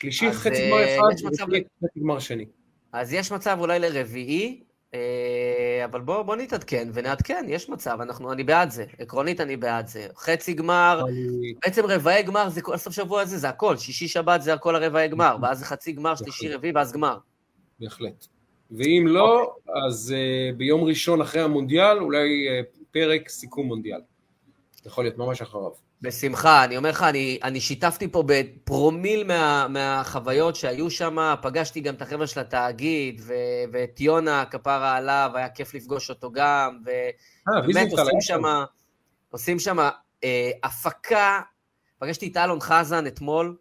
שלישי אז, חצי אה, גמר אחד, מצב חצי גמר שני. אז יש מצב אולי לרביעי, אה, אבל בוא, בוא נתעדכן ונעדכן, יש מצב, אנחנו, אני בעד זה. עקרונית אני בעד זה. חצי גמר, אני- בעצם רבעי גמר זה כל הסוף שבוע הזה, זה הכל. שישי שבת זה הכל הרבעי גמר, ואז זה חצי גמר, שלישי. רביעי, ואז גמר. בהחלט. ואם לא, אז אה, ביום ראשון אחרי המונדיאל, אולי אה, פרק סיכום מונדיאל. יכול להיות ממש אחריו. בשמחה, אני אומר לך, אני, אני שיתפתי פה בפרומיל מה, מהחוויות שהיו שם, פגשתי גם את החבר'ה של התאגיד, ו, ואת יונה, כפרה עליו, היה כיף לפגוש אותו גם, ו... אה, עושים שם. עושים שם אה, הפקה, פגשתי את אלון חזן אתמול,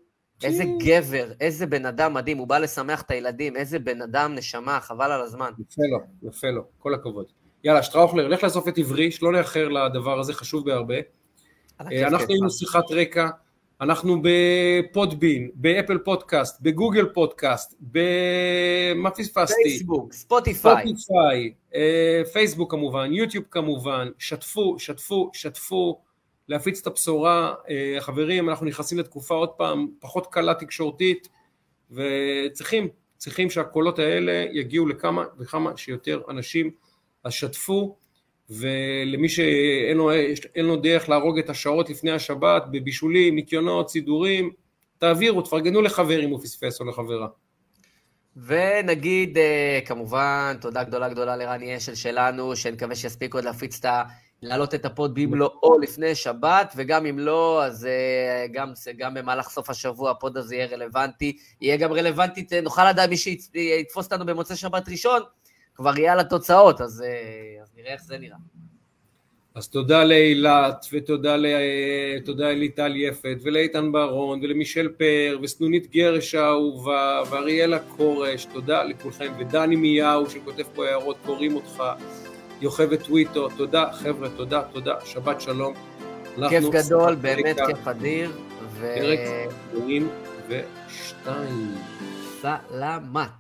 איזה כן. גבר, איזה בן אדם מדהים, הוא בא לשמח את הילדים, איזה בן אדם נשמה, חבל על הזמן. יפה לו, יפה לו, כל הכבוד. יאללה, שטראוכלר, לך לאסוף את עברי, שלא נאחר לדבר הזה, חשוב בהרבה. אה, אנחנו. היינו שיחת רקע, אנחנו ב Podbean, ב Apple Podcast, ב Google Podcast, במה פספסתי? פייסבוק, ספוטיפיי, ספוטיפיי, אה, פייסבוק כמובן, יוטיוב כמובן, שתפו, שתפו, שתפו, להפיץ את הבשורה. אה, חברים, אנחנו נכנסים לתקופה עוד פעם פחות קלה תקשורתית, וצריכים, צריכים שהקולות האלה יגיעו לכמה וכמה שיותר אנשים, אז שתפו, ולמי שאין לו, לו דרך להרוג את השעות לפני השבת, בבישולים, ניקיונות, סידורים, תעבירו, תפרגנו לחבר אם הוא פספס או לחברה. ונגיד, אה, כמובן, תודה גדולה גדולה לרני אשל שלנו, שנקווה שיספיק עוד להפיץ את ה... להעלות את הפוד במלואו לפני שבת, וגם אם לא, אז אה, גם, גם במהלך סוף השבוע הפוד הזה יהיה רלוונטי. יהיה גם רלוונטי, נוכל לדעת מי שיתפוס אותנו במוצאי שבת ראשון, כבר יהיה על התוצאות, אז, אה, אז נראה איך זה נראה. אז תודה לאילת, ותודה תודה לליטל יפת, ולאיתן ברון, ולמישל פר, וסנונית גרש האהובה, ואריאלה כורש, תודה לכולכם, ודני מיהו שכותב פה הערות, קוראים אותך, יוכבד טוויטו, תודה חבר'ה, תודה, תודה, שבת שלום. כיף גדול, באמת כיף אדיר. פרק 22. סלמת.